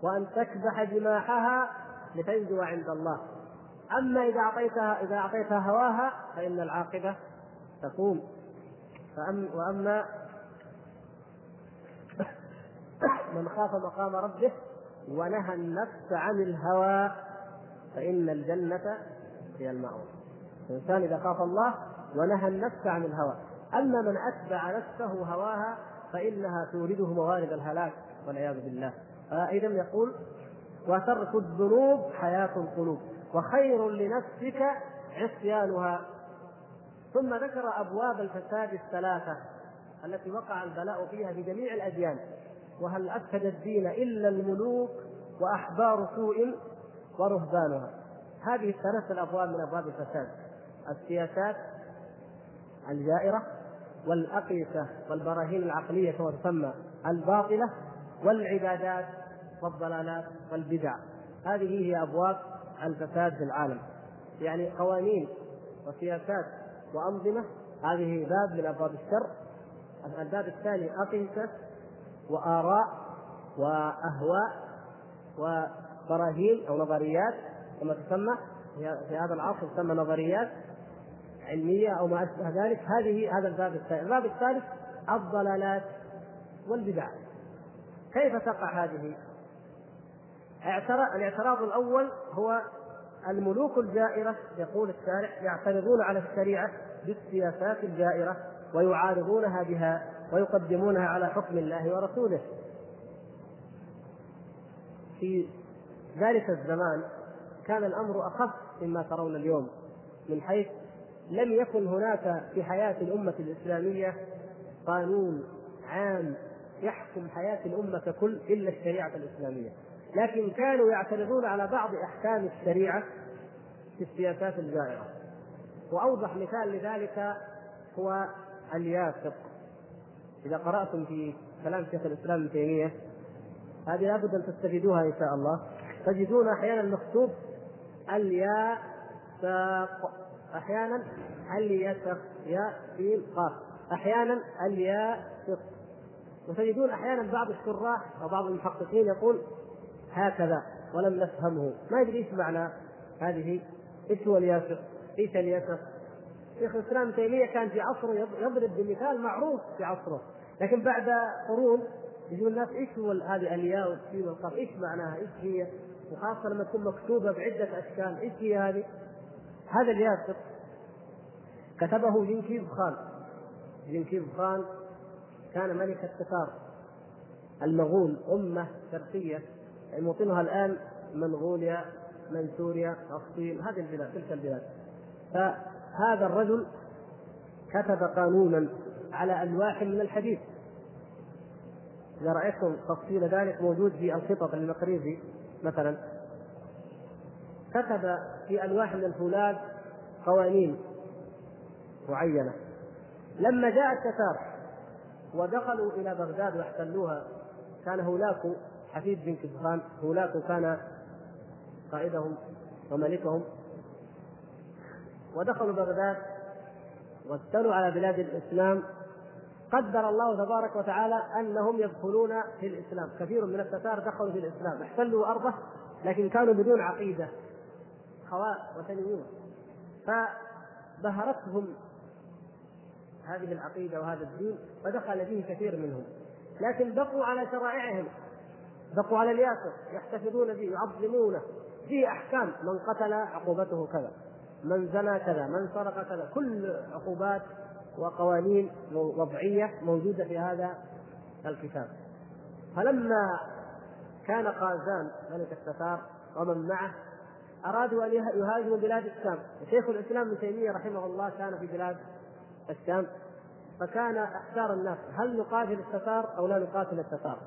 وأن تكبح جماحها لتنجو عند الله. أما إذا اعطيتها إذا اعطيتها هواها فإن العاقبة تقوم. فأم وأما من خاف مقام ربه ونهى النفس عن الهوى فإن الجنة هي المأوى. الإنسان إذا خاف الله ونهى النفس عن الهوى. أما من أتبع نفسه هواها فإنها تورده موارد الهلاك والعياذ بالله. فإذا يقول وترك الذنوب حياة القلوب. وخير لنفسك عصيانها. ثم ذكر أبواب الفساد الثلاثة التي وقع البلاء فيها في جميع الأديان. وهل أفسد الدين إلا الملوك وأحبار سوء ورهبانها. هذه الثلاث الأبواب من أبواب الفساد. السياسات الجائرة والأقيسة والبراهين العقلية كما تسمى الباطلة والعبادات والضلالات والبدع. هذه هي أبواب الفساد في العالم. يعني قوانين وسياسات وأنظمة هذه باب من أبواب الشر. الباب الثاني أقيسة وآراء وأهواء وبراهين أو نظريات كما تسمى في هذا العصر تسمى نظريات علمية أو ما أشبه ذلك. هذه هذا الباب الثالث الباب الثالث الضلالات والبدع. كيف تقع هذه؟ الاعتراض الأول هو الملوك الجائرة يقول الشارع يعترضون على الشريعة بالسياسات الجائرة ويعارضونها بها ويقدمونها على حكم الله ورسوله. في ذلك الزمان كان الأمر أخف مما ترون اليوم من حيث لم يكن هناك في حياة الأمة الإسلامية قانون عام يحكم حياة الأمة ككل إلا الشريعة الإسلامية. لكن كانوا يعترضون على بعض أحكام الشريعة في السياسات الجائره وأوضح مثال لذلك هو اليافق إذا قرأتم في كلام شيخ الإسلام ابن تيمية هذه لابد أن تستفيدوها إن شاء الله. تجدون أحيانا مكتوب الياء ساق أحيانا اليسق ياء سين قاف. أحيانا الياء سق وتجدون أحيانا بعض الشراح أو بعض المحققين يقول هكذا ولم نفهمه. ما يدري إيش معنى هذه. إيش هو الياسق إيش اليسق شيخ الإسلام تيمية كان في عصره يضرب بمثال معروف في عصره. لكن بعد قرون يقول الناس إيش هو هذه الياء والسين والقاف؟ إيش معناها؟ إيش هي؟ وخاصة لما تكون مكتوبة بعدة أشكال إيش هي هذه؟ هذا الياسق كتبه جنكيز خان. جنكيز خان كان ملك التتار المغول شرقية. يعني موطنها الآن منغوليا منسوريا الصين هذه البلاد تلك البلاد. فهذا الرجل كتب قانونا على ألواح من الحديد إذا رأيتم تفصيل ذلك موجود في الخطط المقريزي مثلا كتب في ألواح من الفولاذ قوانين معينة. لما جاء التتار ودخلوا إلى بغداد واحتلوها كان هولاكو حفيد بن كسخان هولاكو كان قائدهم وملكهم. ودخلوا بغداد واستولوا على بلاد الإسلام. قدر الله تبارك وتعالى أنهم يدخلون في الإسلام، كثير من التتار دخلوا في الإسلام، احتلوا أرضه لكن كانوا بدون عقيدة. خواء وثنيون فبهرتهم هذه العقيدة وهذا الدين فدخل فيه كثير منهم. لكن بقوا على شرائعهم. بقوا على الياسر يحتفظون به يعظمونه. فيه أحكام من قتل عقوبته كذا من زنى كذا من سرق كذا كل عقوبات وقوانين وضعية موجودة في هذا الكتاب. فلما كان قازان ملك التتار ومن معه أرادوا أن يهاجموا بلاد الشام. شيخ الإسلام ابن تيمية رحمه الله كان في بلاد الشام فكان احتار الناس هل نقاتل التتار أو لا نقاتل التتار؟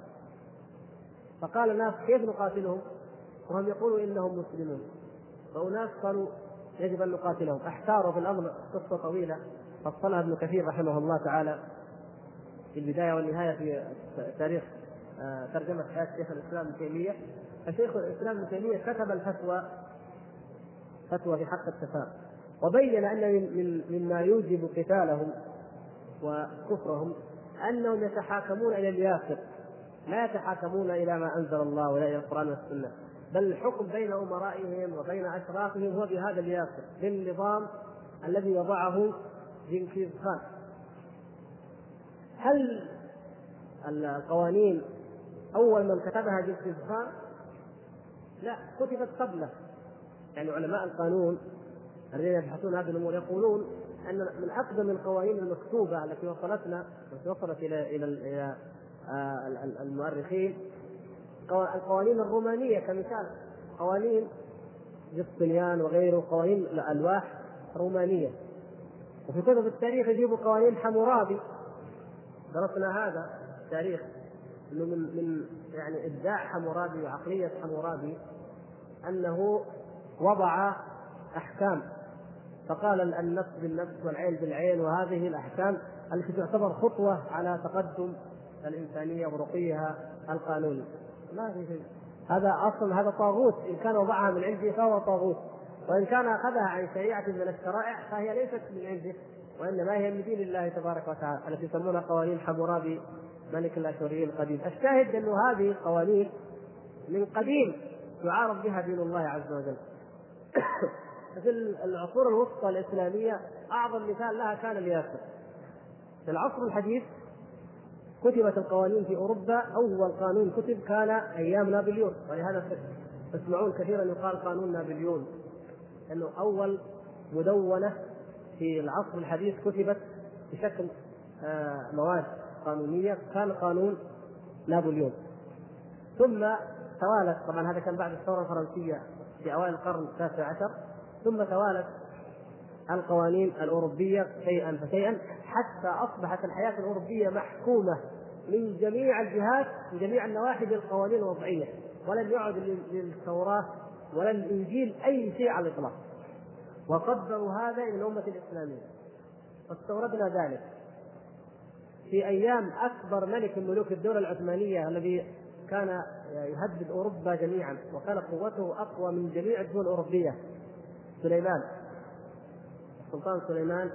فقال الناس كيف نقاتلهم؟ وهم يقولوا إنهم مسلمون. فأناس قالوا يجب أن نقاتلهم. احتاروا في الأمر قصة طويلة. فصلها ابن كثير رحمه الله تعالى في البداية والنهاية في تاريخ آه، ترجمة حياة شيخ الإسلام ابن تيمية. فشيخ الإسلام ابن تيمية كتب الفتوى فتوى في حق التتار. وبين أن من مما يوجب قتالهم وكفرهم أنهم يتحاكمون إلى الياسر لا يتحاكمون إلى ما أنزل الله ولا إلى القرآن والسنة. بل الحكم بين أمرائهم وبين أشرافهم هو بهذا الياسر بالنظام الذي وضعه جنكيز خان. هل القوانين أول من كتبها جنكيز خان؟ لا كتبت قبله. يعني علماء القانون الذين يبحثون هذه الأمور يقولون أن من أقدم القوانين المكتوبة التي وصلتنا التي وصلت إلى إلى إلى المؤرخين. القوانين الرومانية كمثال. قوانين جسطنيان وغيره قوانين الألواح رومانية. وفي كتب التاريخ يجيبوا قوانين حمورابي. درسنا هذا التاريخ إنه من من يعني إبداع حمورابي وعقلية حمورابي أنه وضع أحكام. فقال النفس بالنفس والعين بالعين وهذه الأحكام التي تعتبر خطوة على تقدم الإنسانية ورقيها القانوني ما في شيء. هذا أصلا هذا طاغوت. إن كان وضعها من عنده فهو طاغوت. وإن كان أخذها عن شريعة من الشرائع فهي ليست من عنده وإنما هي من دين الله تبارك وتعالى التي يسمونها قوانين حمورابي ملك الاشوريين القديم. الشاهد انه هذه قوانين من قديم يعارض بها دين الله عز وجل. في العصور الوسطى الإسلامية أعظم مثال لها كان الياسر. في العصر الحديث كتبت القوانين في أوروبا اول قانون كتب كان أيام نابليون. ولهذا تسمعون كثيرا يقال قانون نابليون. انه أول مدونة في العصر الحديث كتبت بشكل آه، مواد قانونية كان قانون نابليون. ثم توالت طبعا هذا كان بعد الثورة الفرنسية في أوائل القرن التاسع عشر. ثم توالت القوانين الأوروبية شيئا فشيئا حتى أصبحت الحياة الأوروبية محكومة. من جميع الجهات من جميع النواحي بالقوانين الوضعية. ولم يعد للتوراة ولا الإنجيل أي شيء على الإطلاق. وقدروا هذا إلى الأمة الإسلامية. واستوردنا ذلك. في أيام أكبر ملك من ملوك الدولة العثمانية الذي كان يهدد أوروبا جميعا وكان قوته أقوى من جميع الدول الأوروبية. سليمان. السلطان سليمان.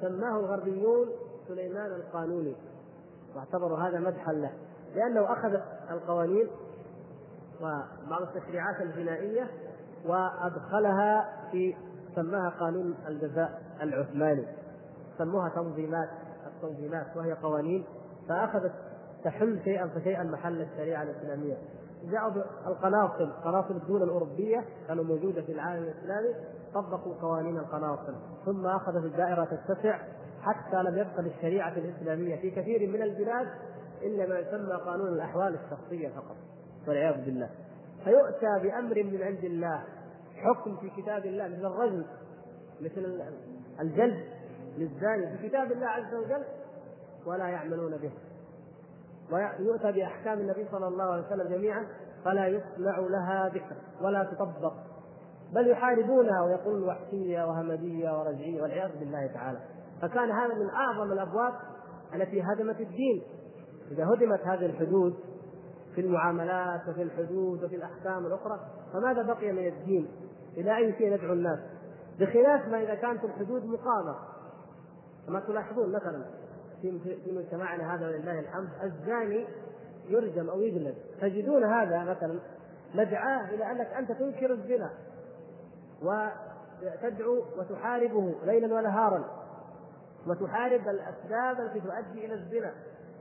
سماه الغربيون سليمان القانوني. واعتبروا هذا مدحا له لأنه أخذ القوانين وبعض التشريعات الجنائيه وأدخلها في سماها قانون الجزاء العثماني. سموها تنظيمات التنظيمات وهي قوانين فأخذت تحل شيئا فشيئا محل الشريعة الإسلامية. جاءوا القناصل قناصل الدول الأوروبية كانوا موجودة في العالم الإسلامي طبقوا قوانين القناصل ثم أخذت الدائرة تتسع حتى لم يبقى للشريعة الإسلامية في كثير من البلاد إلا ما يسمى قانون الأحوال الشخصية فقط والعياذ بالله. فيؤتى بأمر من عند الله حكم في كتاب الله مثل الرجل مثل الجلد للزاني في كتاب الله عز وجل ولا يعملون به. ويؤتى بأحكام النبي صلى الله عليه وسلم جميعا فلا يسمع لها ذكر ولا تطبق. بل يحاربونها ويقولون وحشية وهمجيه ورجعية والعياذ بالله تعالى. فكان هذا من أعظم الأبواب التي هدمت الدين إذا هدمت هذه الحدود في المعاملات وفي الحدود وفي الأحكام الأخرى فماذا بقي من الدين؟ إلى أي شيء ندعو الناس؟ بخلاف ما إذا كانت الحدود مقامة كما تلاحظون مثلا في مجتمعنا هذا ولله الحمد الزاني يرجم أو يجلد تجدون هذا مثلا مدعاة إلى أنك أنت تنكر الزنا وتدعو وتحاربه ليلا ونهارا وتحارب الأسباب التي تؤدي إلى الزنا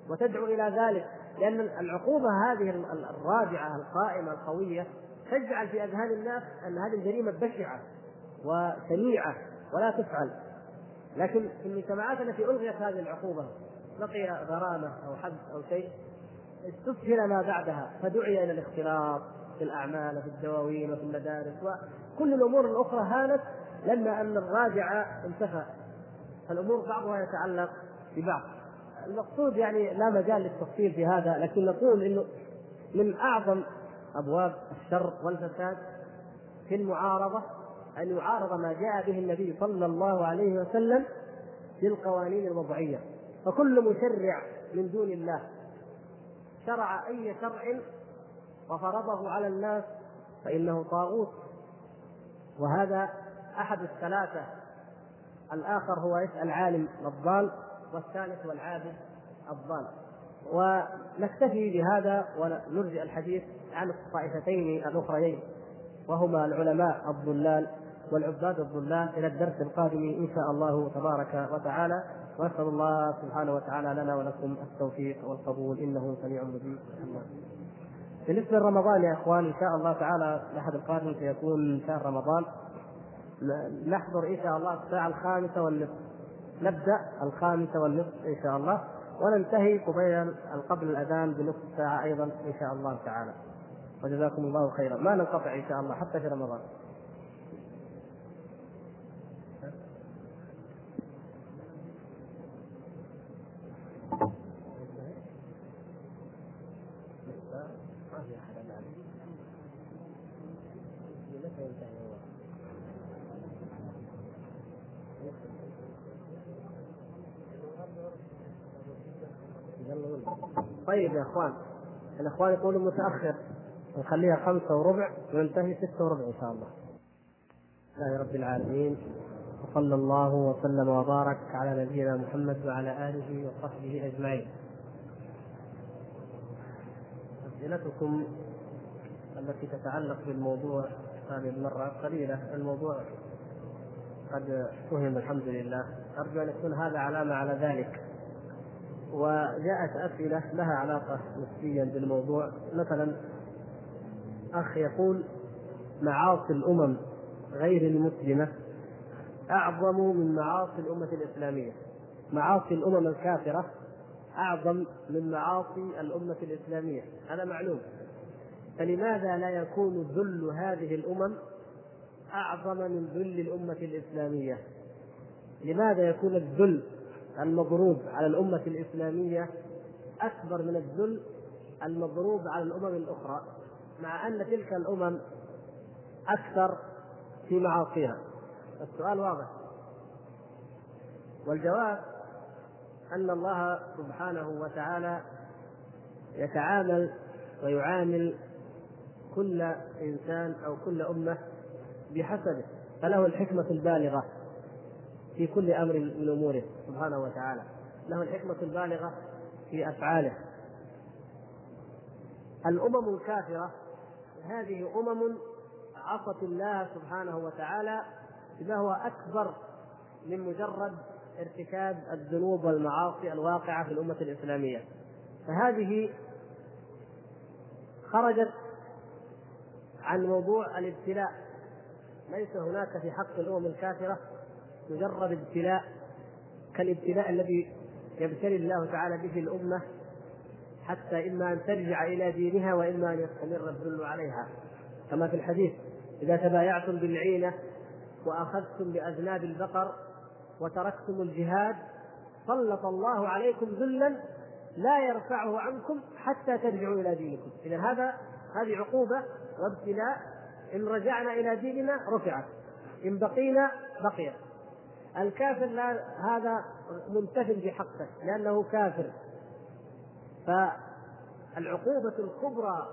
وتدعو إلى ذلك لأن العقوبة هذه الرادعه القائمة القوية تجعل في أذهان الناس أن هذه الجريمة بشعة وشنيعه ولا تفعل. لكن في المجتمعات التي ألغيت هذه العقوبة بقي غرامة أو حبس أو شيء استسهل ما بعدها فدعي إلى الاختلاط في الأعمال وفي الدواوين وفي المدارس وكل الأمور الأخرى هانت لما أن الراجع انتفى فالأمور بعضها يتعلق ببعض. المقصود يعني لا مجال للتفصيل في هذا لكن نقول إنه من أعظم أبواب الشر والفساد في المعارضة أن يعارض ما جاء به النبي صلى الله عليه وسلم بالقوانين الوضعية. فكل مشرع من دون الله شرع أي شرع وفرضه على الناس فإنه طاغوت. وهذا أحد الثلاثة الآخر هو العالم الضال والثالث هو العابد الضال. ونكتفي بهذا ونرجع الحديث عن الطائفتين الأخريين وهما العلماء الضلال والعباد الضلال إلى الدرس القادم إن شاء الله تبارك وتعالى. وأسأل الله سبحانه وتعالى لنا ولكم التوفيق والقبول. إنه سميع مجيب. بالنسبة لرمضان يا إخوان إن شاء الله تعالى الأحد القادم سيكون شهر رمضان. نحضر إن شاء الله الساعة الخامسة والنصف. نبدأ الخامسة والنصف إن شاء الله وننتهي قبيل قبل الأذان بنصف ساعة أيضا إن شاء الله تعالى. وجزاكم الله خيرا. ما ننقطع إن شاء الله حتى في رمضان طيب يا اخوان الإخوان يقولوا متأخر. نخليها خمسة وربع وننتهي ستة وربع إن شاء الله. لله رب العالمين. وصلى الله وسلم وبارك على نبينا محمد وعلى آله وصحبه أجمعين. أسئلتكم التي تتعلق بالموضوع هذه المرة قليلة. الموضوع قد فهم الحمد لله. أرجو أن يكون هذا علامة على ذلك. وجاءت أسئلة لها علاقة نسبيا بالموضوع. مثلا أخ يقول معاصي الأمم غير المسلمة أعظم من معاصي الأمة الإسلامية. معاصي الأمم الكافرة أعظم من معاصي الأمة الإسلامية. هذا معلوم. فلماذا لا يكون ذل هذه الأمم أعظم من ذل الأمة الإسلامية؟ لماذا يكون الذل المضروب على الأمة الإسلامية أكبر من الذل المضروب على الأمم الأخرى مع أن تلك الأمم أكثر في معاصيها. السؤال واضح. والجواب أن الله سبحانه وتعالى يتعامل ويعامل كل إنسان أو كل أمة بحسبه فله الحكمة البالغة. في كل أمر من أموره سبحانه وتعالى. له الحكمة البالغة في أفعاله. الأمم الكافرة هذه أمم عصت الله سبحانه وتعالى بما هو أكبر من مجرد ارتكاب الذنوب والمعاصي الواقعة في الأمة الإسلامية. فهذه خرجت عن موضوع الابتلاء. ليس هناك في حق الأمم الكافرة مجرد ابتلاء كالابتلاء الذي يبتلي الله تعالى به الأمة حتى إما أن ترجع إلى دينها وإما أن يستمر الذل عليها. كما في الحديث إذا تبايعتم بالعينة وأخذتم بأذناب البقر وتركتم الجهاد سلط الله عليكم ذلا لا يرفعه عنكم حتى ترجعوا إلى دينكم. إذا هذا هذه عقوبة وابتلاء إن رجعنا إلى ديننا رفعت إن بقينا بقيت الكافر لا هذا منتفل بحقه لأنه كافر. فالعقوبة الكبرى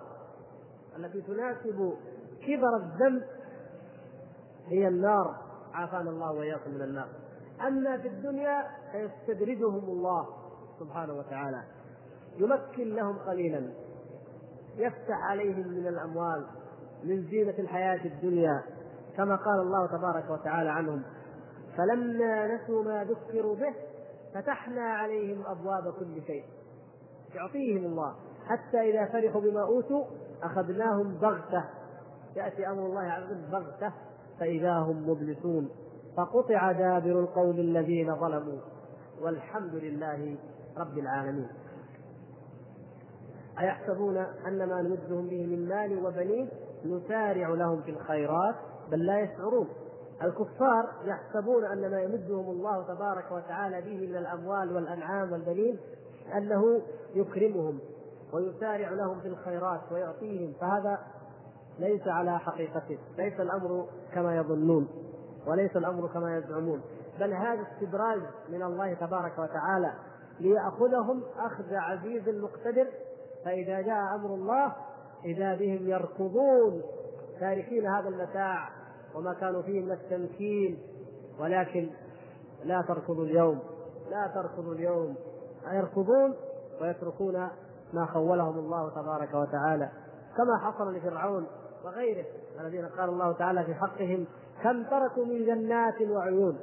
التي تناسب كبر الذنب هي النار. عافانا الله وإياكم من النار. أما في الدنيا فيستدرجهم الله سبحانه وتعالى. يمكن لهم قليلا. يفتح عليهم من الأموال من زينة الحياة الدنيا كما قال الله تبارك وتعالى عنهم. فلما نسوا ما ذكروا به فتحنا عليهم أبواب كل شيء. يعطيهم الله. حتى إذا فرحوا بما أوتوا أخذناهم بغتة. يأتي أمر الله عز وجل بغتة فإذا هم مبلسون. فقطع دابر القوم الذين ظلموا. والحمد لله رب العالمين. أيحسبون أن ما نمدهم به من مال وبنين نسارع لهم في الخيرات؟ بل لا يشعرون. الكفار يحسبون أن ما يمدهم الله تبارك وتعالى به من الأموال والأنعام والبنين أنه يكرمهم ويسارع لهم في الخيرات ويعطيهم فهذا ليس على حقيقته ليس الأمر كما يظنون وليس الأمر كما يزعمون بل هذا استدراج من الله تبارك وتعالى ليأخذهم أخذ عزيز مقتدر فإذا جاء أمر الله إذا بهم يركضون. تاركين هذا المتاع وما كانوا فيه من التمكين ولكن لا تركضوا اليوم لا تركضوا اليوم. يركضون ويتركون ما خولهم الله تبارك وتعالى. كما حصل لفرعون وغيره الذين قال الله تعالى في حقهم كم تركوا من جنات وعيون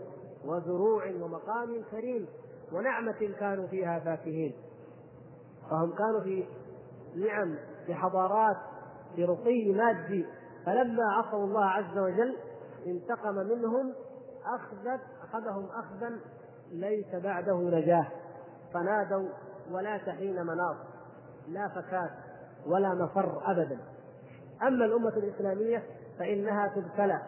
وزروع ومقام كريم ونعمة كانوا فيها فاكهين. فهم كانوا في نعم في حضارات في رقي مادي فلما عصوا الله عز وجل انتقم منهم أخذت أخذهم أخذا ليس بعده نجاة. فنادوا ولا تحين مناص لا فكات ولا مفر أبدا. أما الأمة الإسلامية فإنها تبتلى.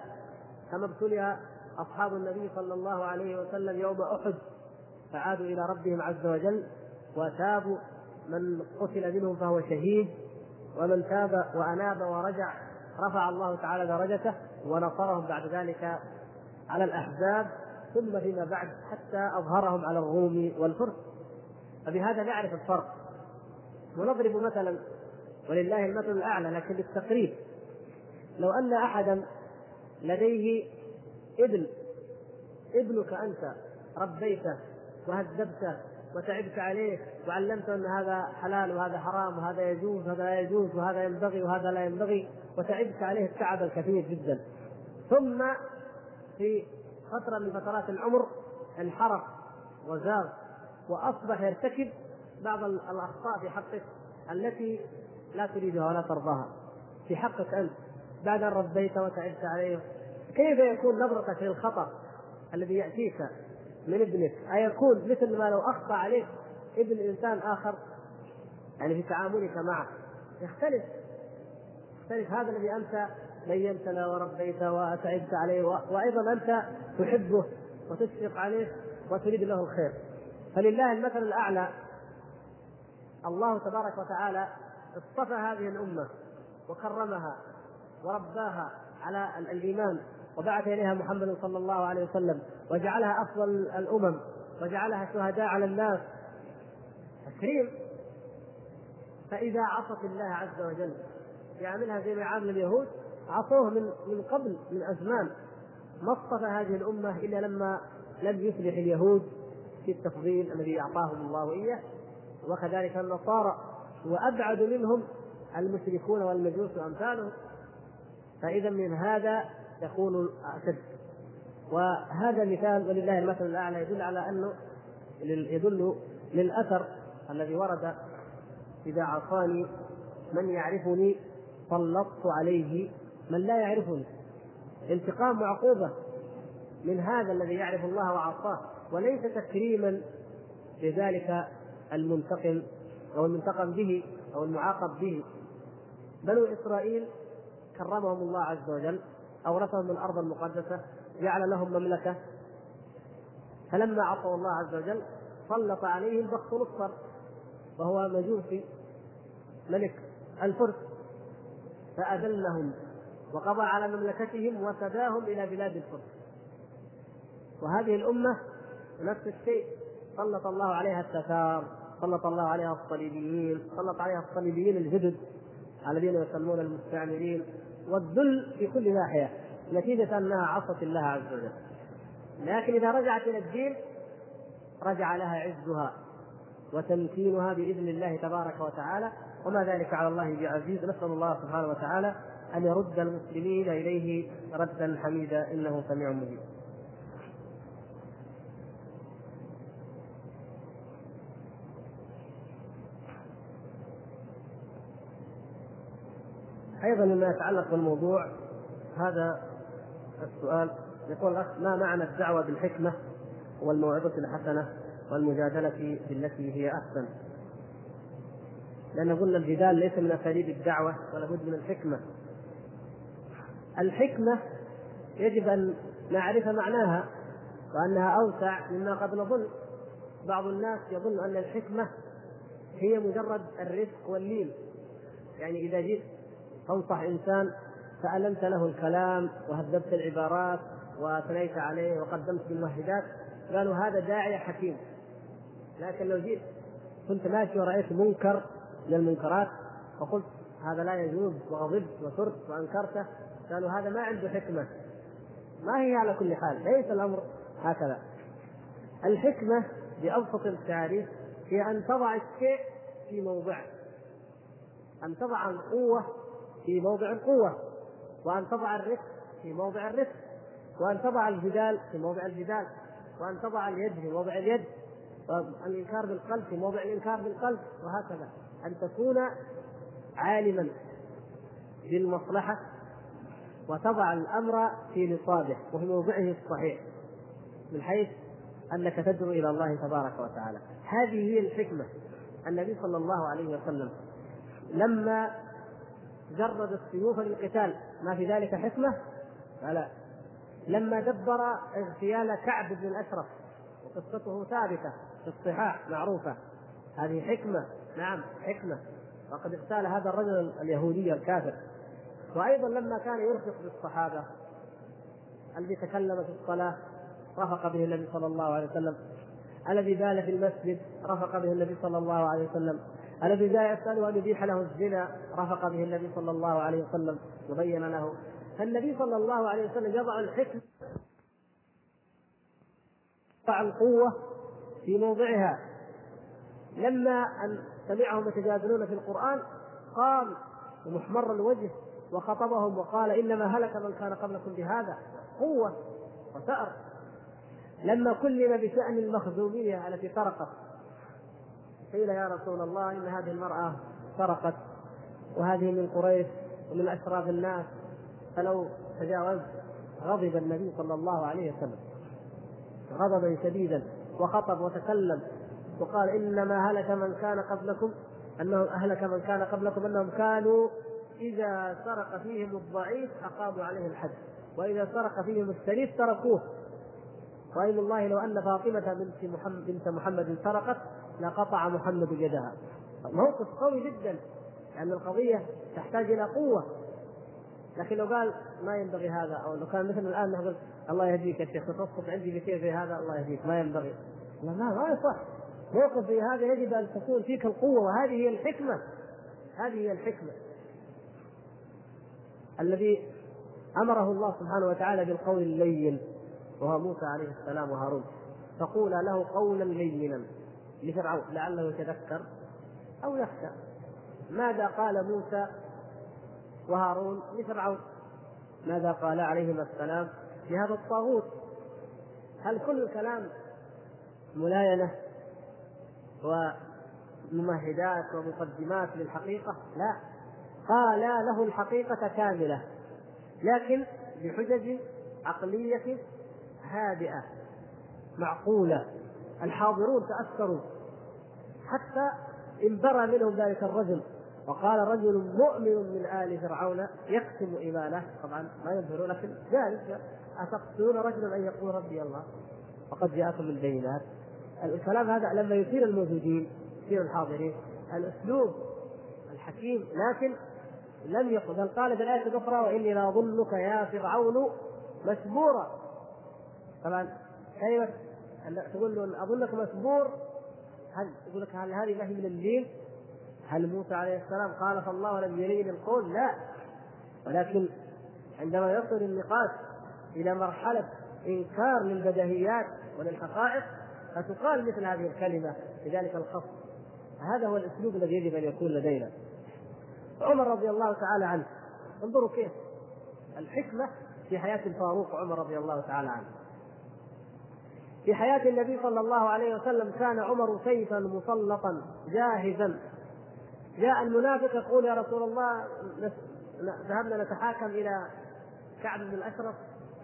كما ابتلي أصحاب النبي صلى الله عليه وسلم يوم أحد فعادوا إلى ربهم عز وجل وتابوا. من قتل منهم فهو شهيد ومن تاب وأناب ورجع رفع الله تعالى درجته ونصرهم بعد ذلك على الأحزاب ثم فيما بعد حتى أظهرهم على الروم والفرس. فبهذا نعرف الفرق. ونضرب مثلا ولله المثل الأعلى لكن للتقريب. لو أن أحدا لديه ابن ابنك أنت ربيته وهذبته وتعبت عليه وعلمته أن هذا حلال وهذا حرام وهذا يجوز وهذا لا يجوز وهذا ينبغي وهذا لا ينبغي وتعبت عليه التعب الكثير جدا. ثم في فترة من فترات العمر انحرف وزاغ وأصبح يرتكب بعض الأخطاء في حقك التي لا تريدها ولا ترضاها. في حقك أنت. بعد أن ربيت وتعبت عليه. كيف يكون نظرتك للخطأ الذي يأتيك؟ من ابنك أيكون مثل ما لو أخطأ عليك ابن إنسان آخر يعني في تعاملك معه. يختلف. يختلف. هذا الذي أنت بينتنا وربيته وتعبت عليه وأيضا أنت تحبه وتشفق عليه وتريد له الخير. فلله المثل الأعلى. الله تبارك وتعالى اصطفى هذه الأمة وكرمها ورباها على الإيمان. وبعث إليها محمد صلى الله عليه وسلم وجعلها أفضل الأمم وجعلها شهداء على الناس. تكريم. فإذا عصت الله عز وجل يعملها زي ما يعامل اليهود عصوه من من قبل من أزمان. ما اصطفى هذه الأمة إلا لما لم يفلح اليهود في التفضيل الذي أعطاهم الله إياه وكذلك النصارى. وأبعد منهم المشركون والمجوس وأمثالهم. فإذا من هذا يكون أشد. وهذا مثال ولله المثل الأعلى يدل على أنه يدل للأثر الذي ورد إذا عصاني من يعرفني سلطت عليه من لا يعرفني. انتقام وعقوبة من هذا الذي يعرف الله وعصاه وليس تكريما لذلك المنتقم أو المنتقم به أو المعاقب به. بنو إسرائيل كرمهم الله عز وجل. أورثهم الأرض المقدسة جعل لهم مملكة. فلما عصوا الله عز وجل سلط عليهم بخت نصر وهو مجوسي ملك الفرس. فأذلهم وقضى على مملكتهم وسداهم إلى بلاد الفرس. وهذه الأمة نفس الشيء سلط الله عليها التتار سلط الله عليها الصليبيين سلط عليها الصليبيين الجدد الذين يسمون المستعمرين. والذل في كل ناحية نتيجة أنها عصت الله عز وجل. لكن إذا رجعت إلى الدين رجع لها عزها وتمكينها بإذن الله تبارك وتعالى. وما ذلك على الله بعزيز نسأل الله سبحانه وتعالى أن يرد المسلمين إليه ردا حميدا إنه سميع مجيب. أيضا مما يتعلق بالموضوع هذا السؤال يقول الأخ ما معنى الدعوة بالحكمة والموعظة الحسنة والمجادلة بالتي هي أحسن؟ لأن قلنا الجدال ليس من أساليب الدعوة ولا بد من الحكمة. الحكمة يجب أن نعرف معناها وأنها أوسع مما قد نظن. بعض الناس يظن أن الحكمة هي مجرد الرفق واللين. يعني إذا جئت تنصح إنسان فألمت له الكلام وهذبت العبارات وأثنيت عليه وقدمت بالممهدات قالوا هذا داعية حكيم. لكن لو جئت كنت ماشي ورأيت منكر من المنكرات فقلت هذا لا يجوز وغضبت وثرت وأنكرته قالوا هذا ما عنده حكمة. ما هي على كل حال ليس الأمر هكذا. الحكمة بأبسط التعريف هي أن تضع الشيء في موضعه أن تضع القوة في موضع القوة وأن تضع الرفق في موضع الرفق وأن تضع الجدال في موضع الجدال وأن تضع اليد في موضع اليد والإنكار بالقلب في موضع الإنكار بالقلب وهكذا. أن تكون عالما بالمصلحة وتضع الأمر في نصابه وفي موضعه الصحيح من حيث أنك تدعو إلى الله تبارك وتعالى. هذه هي الحكمة. النبي صلى الله عليه وسلم لما جرد السيوف للقتال. ما في ذلك حكمة؟ لا لما دبر اغتيال كعب بن الأشرف وقصته ثابتة في الصحاح معروفة. هذه حكمة. نعم حكمة. وقد اغتال هذا الرجل اليهودي الكافر. وأيضا لما كان يرفق بالصحابة الذي تكلم في الصلاة رفق به النبي صلى الله عليه وسلم. الذي بال في المسجد رفق به النبي صلى الله عليه وسلم. الذي جاء يسأله أن يبيح له الزنا؟ رفق به النبي صلى الله عليه وسلم وبين له. فالنبي صلى الله عليه وسلم يضع الحكمة يضع القوة في موضعها. لما أن سمعهم يتجادلون في القرآن قام ومحمر الوجه وخطبهم وقال إنما هلك من كان قبلكم بهذا. قوة وثأر لما كلم بشأن المخزومية التي سرقت قيل يا رسول الله إن هذه المرأة سرقت وهذه من قريش ومن أشراف الناس فلو تجاوزت غضب النبي صلى الله عليه وسلم. غضبا شديدا وخطب وتكلم وقال إنما هلك من كان قبلكم أنه أهلك من كان قبلكم أنهم كانوا إذا سرق فيهم الضعيف أقاموا عليه الحد وإذا سرق فيهم الشريف تركوه. وايم الله لو أن فاطمة بنت محمد بنت محمد سرقت لقطع محمد يدها. موقف قوي جدا لأن القضية تحتاج إلى قوة. لكن لو قال ما ينبغي هذا أو لو كان مثل الآن نقول الله يهديك يا شيخ تتصف عندي بشيء زي هذا الله يهديك ما ينبغي. لا ما يصح. موقف زي هذا يجب أن تكون فيك القوة وهذه هي الحكمة. هذه هي الحكمة. الذي أمره الله سبحانه وتعالى بالقول اللين وهو موسى عليه السلام وهارون فقولا له قولا لينا. لفرعون لعله يتذكر أو يخشى. ماذا قال موسى وهارون لفرعون؟ ماذا قال عليهما السلام لهذا الطاغوت؟ هل كل الكلام ملاينة وممهدات ومقدمات للحقيقة؟ لا. قال له الحقيقة كاملة لكن بحجج عقلية هادئة معقولة. الحاضرون تأثروا. حتى انبرى منهم ذلك الرجل. وقال رجل مؤمن من آل فرعون يكتم إيمانه. طبعا ما يظهر لكن ذلك أتقتلون رجلا أن يقول ربي الله. وقد جاءكم البينات. الكلام هذا لما يثير الموجودين يثير الحاضرين. الأسلوب الحكيم لكن لم يقل. بل قال في الآية الأخرى وإني لأظنك يا فرعون مسبورا. طبعا كلمة تقول له أظنك مسبور هل يقول لك هل هذه ما هي من اللين؟ هل موسى عليه السلام قال فالله لم يلين القول؟ لا. ولكن عندما يصل النقاش إلى مرحلة إنكار للبديهيات وللحقائق فتقال مثل هذه الكلمة بذلك الخصم. هذا هو الأسلوب الذي يجب أن يكون لدينا. عمر رضي الله تعالى عنه. انظروا كيف الحكمة في حياة الفاروق عمر رضي الله تعالى عنه. في حياة النبي صلى الله عليه وسلم كان عمر سيفا مسلطا جاهزا. جاء المنافق يقول يا رسول الله ذهبنا نتحاكم إلى كعب بن الأشرف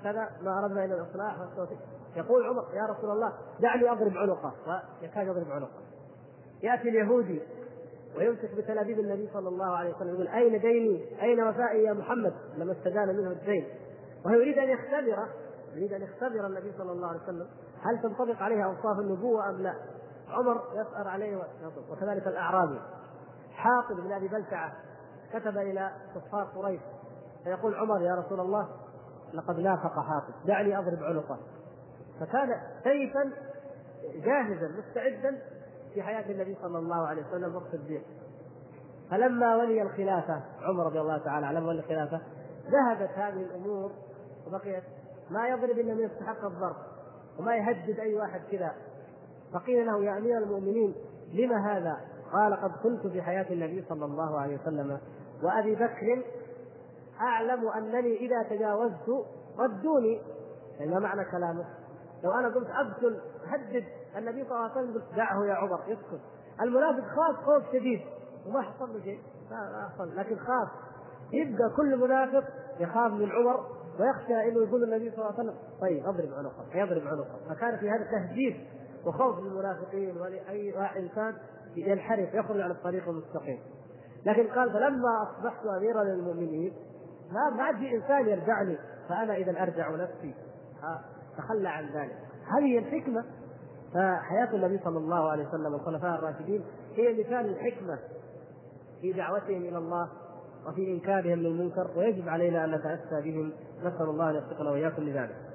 كذا ما أردنا إلى الإصلاح والتوفيق يقول عمر يا رسول الله دعني أضرب عنقه. ويكاد يضرب عنقه. يأتي اليهودي ويمسك بتلابيب النبي صلى الله عليه وسلم يقول أين ديني؟ أين وفائي يا محمد؟ لما استدان منه الدين وهو يريد أن يختبره يريد أن يختبر النبي صلى الله عليه وسلم. هل تنطبق عليه أوصاف النبوة أم لا؟ عمر يسأل عليه وكذلك الأعرابي. حاطب بن أبي بلتعة كتب إلى كفار قريش فيقول عمر يا رسول الله لقد نافق حاطب دعني أضرب عنقه. فكان سيفا جاهزا مستعدا في حياة النبي صلى الله عليه وسلم والصديق. فلما ولي الخلافة عمر رضي الله تعالى عنه ولي الخلافة ذهبت هذه الأمور وبقيت ما يضرب إلا من يستحق الضرب. وما يهدد أي واحد كذا. فقيل له يا أمير المؤمنين لما هذا؟ قال قد كنت في حياة النبي صلى الله عليه وسلم وأبي بكر أعلم أنني إذا تجاوزت ردوني. يعني ما معنى كلامه؟ لو أنا قلت اقتل هدد. النبي صلى الله عليه وسلم قلت دعه يا عمر يسكت. المنافق خاف خوف شديد. وما حصل له شيء. ما حصل. لكن خاف. يبقى كل منافق يخاف من عمر. ويخشى إنه يقول النبي صلى الله عليه وسلم طيب اضرب عنقه يضرب عنقه فكان في هذا تهديد وخوف للمنافقين ولأي إنسان ينحرف يخرج عن الطريق المستقيم. لكن قال فلما أصبحت اميرا للمؤمنين ما بعد في إنسان يرجعني فأنا اذا أرجع نفسي. تخلى عن ذلك. هذه الحكمة فحياة النبي صلى الله عليه وسلم والخلفاء الراشدين هي مثال الحكمة في دعوتهم إلى الله وفي إنكارهم للمنكر ويجب علينا أن نتأسى بهم. نسأل الله أن يوفقنا وإياكم لذلك.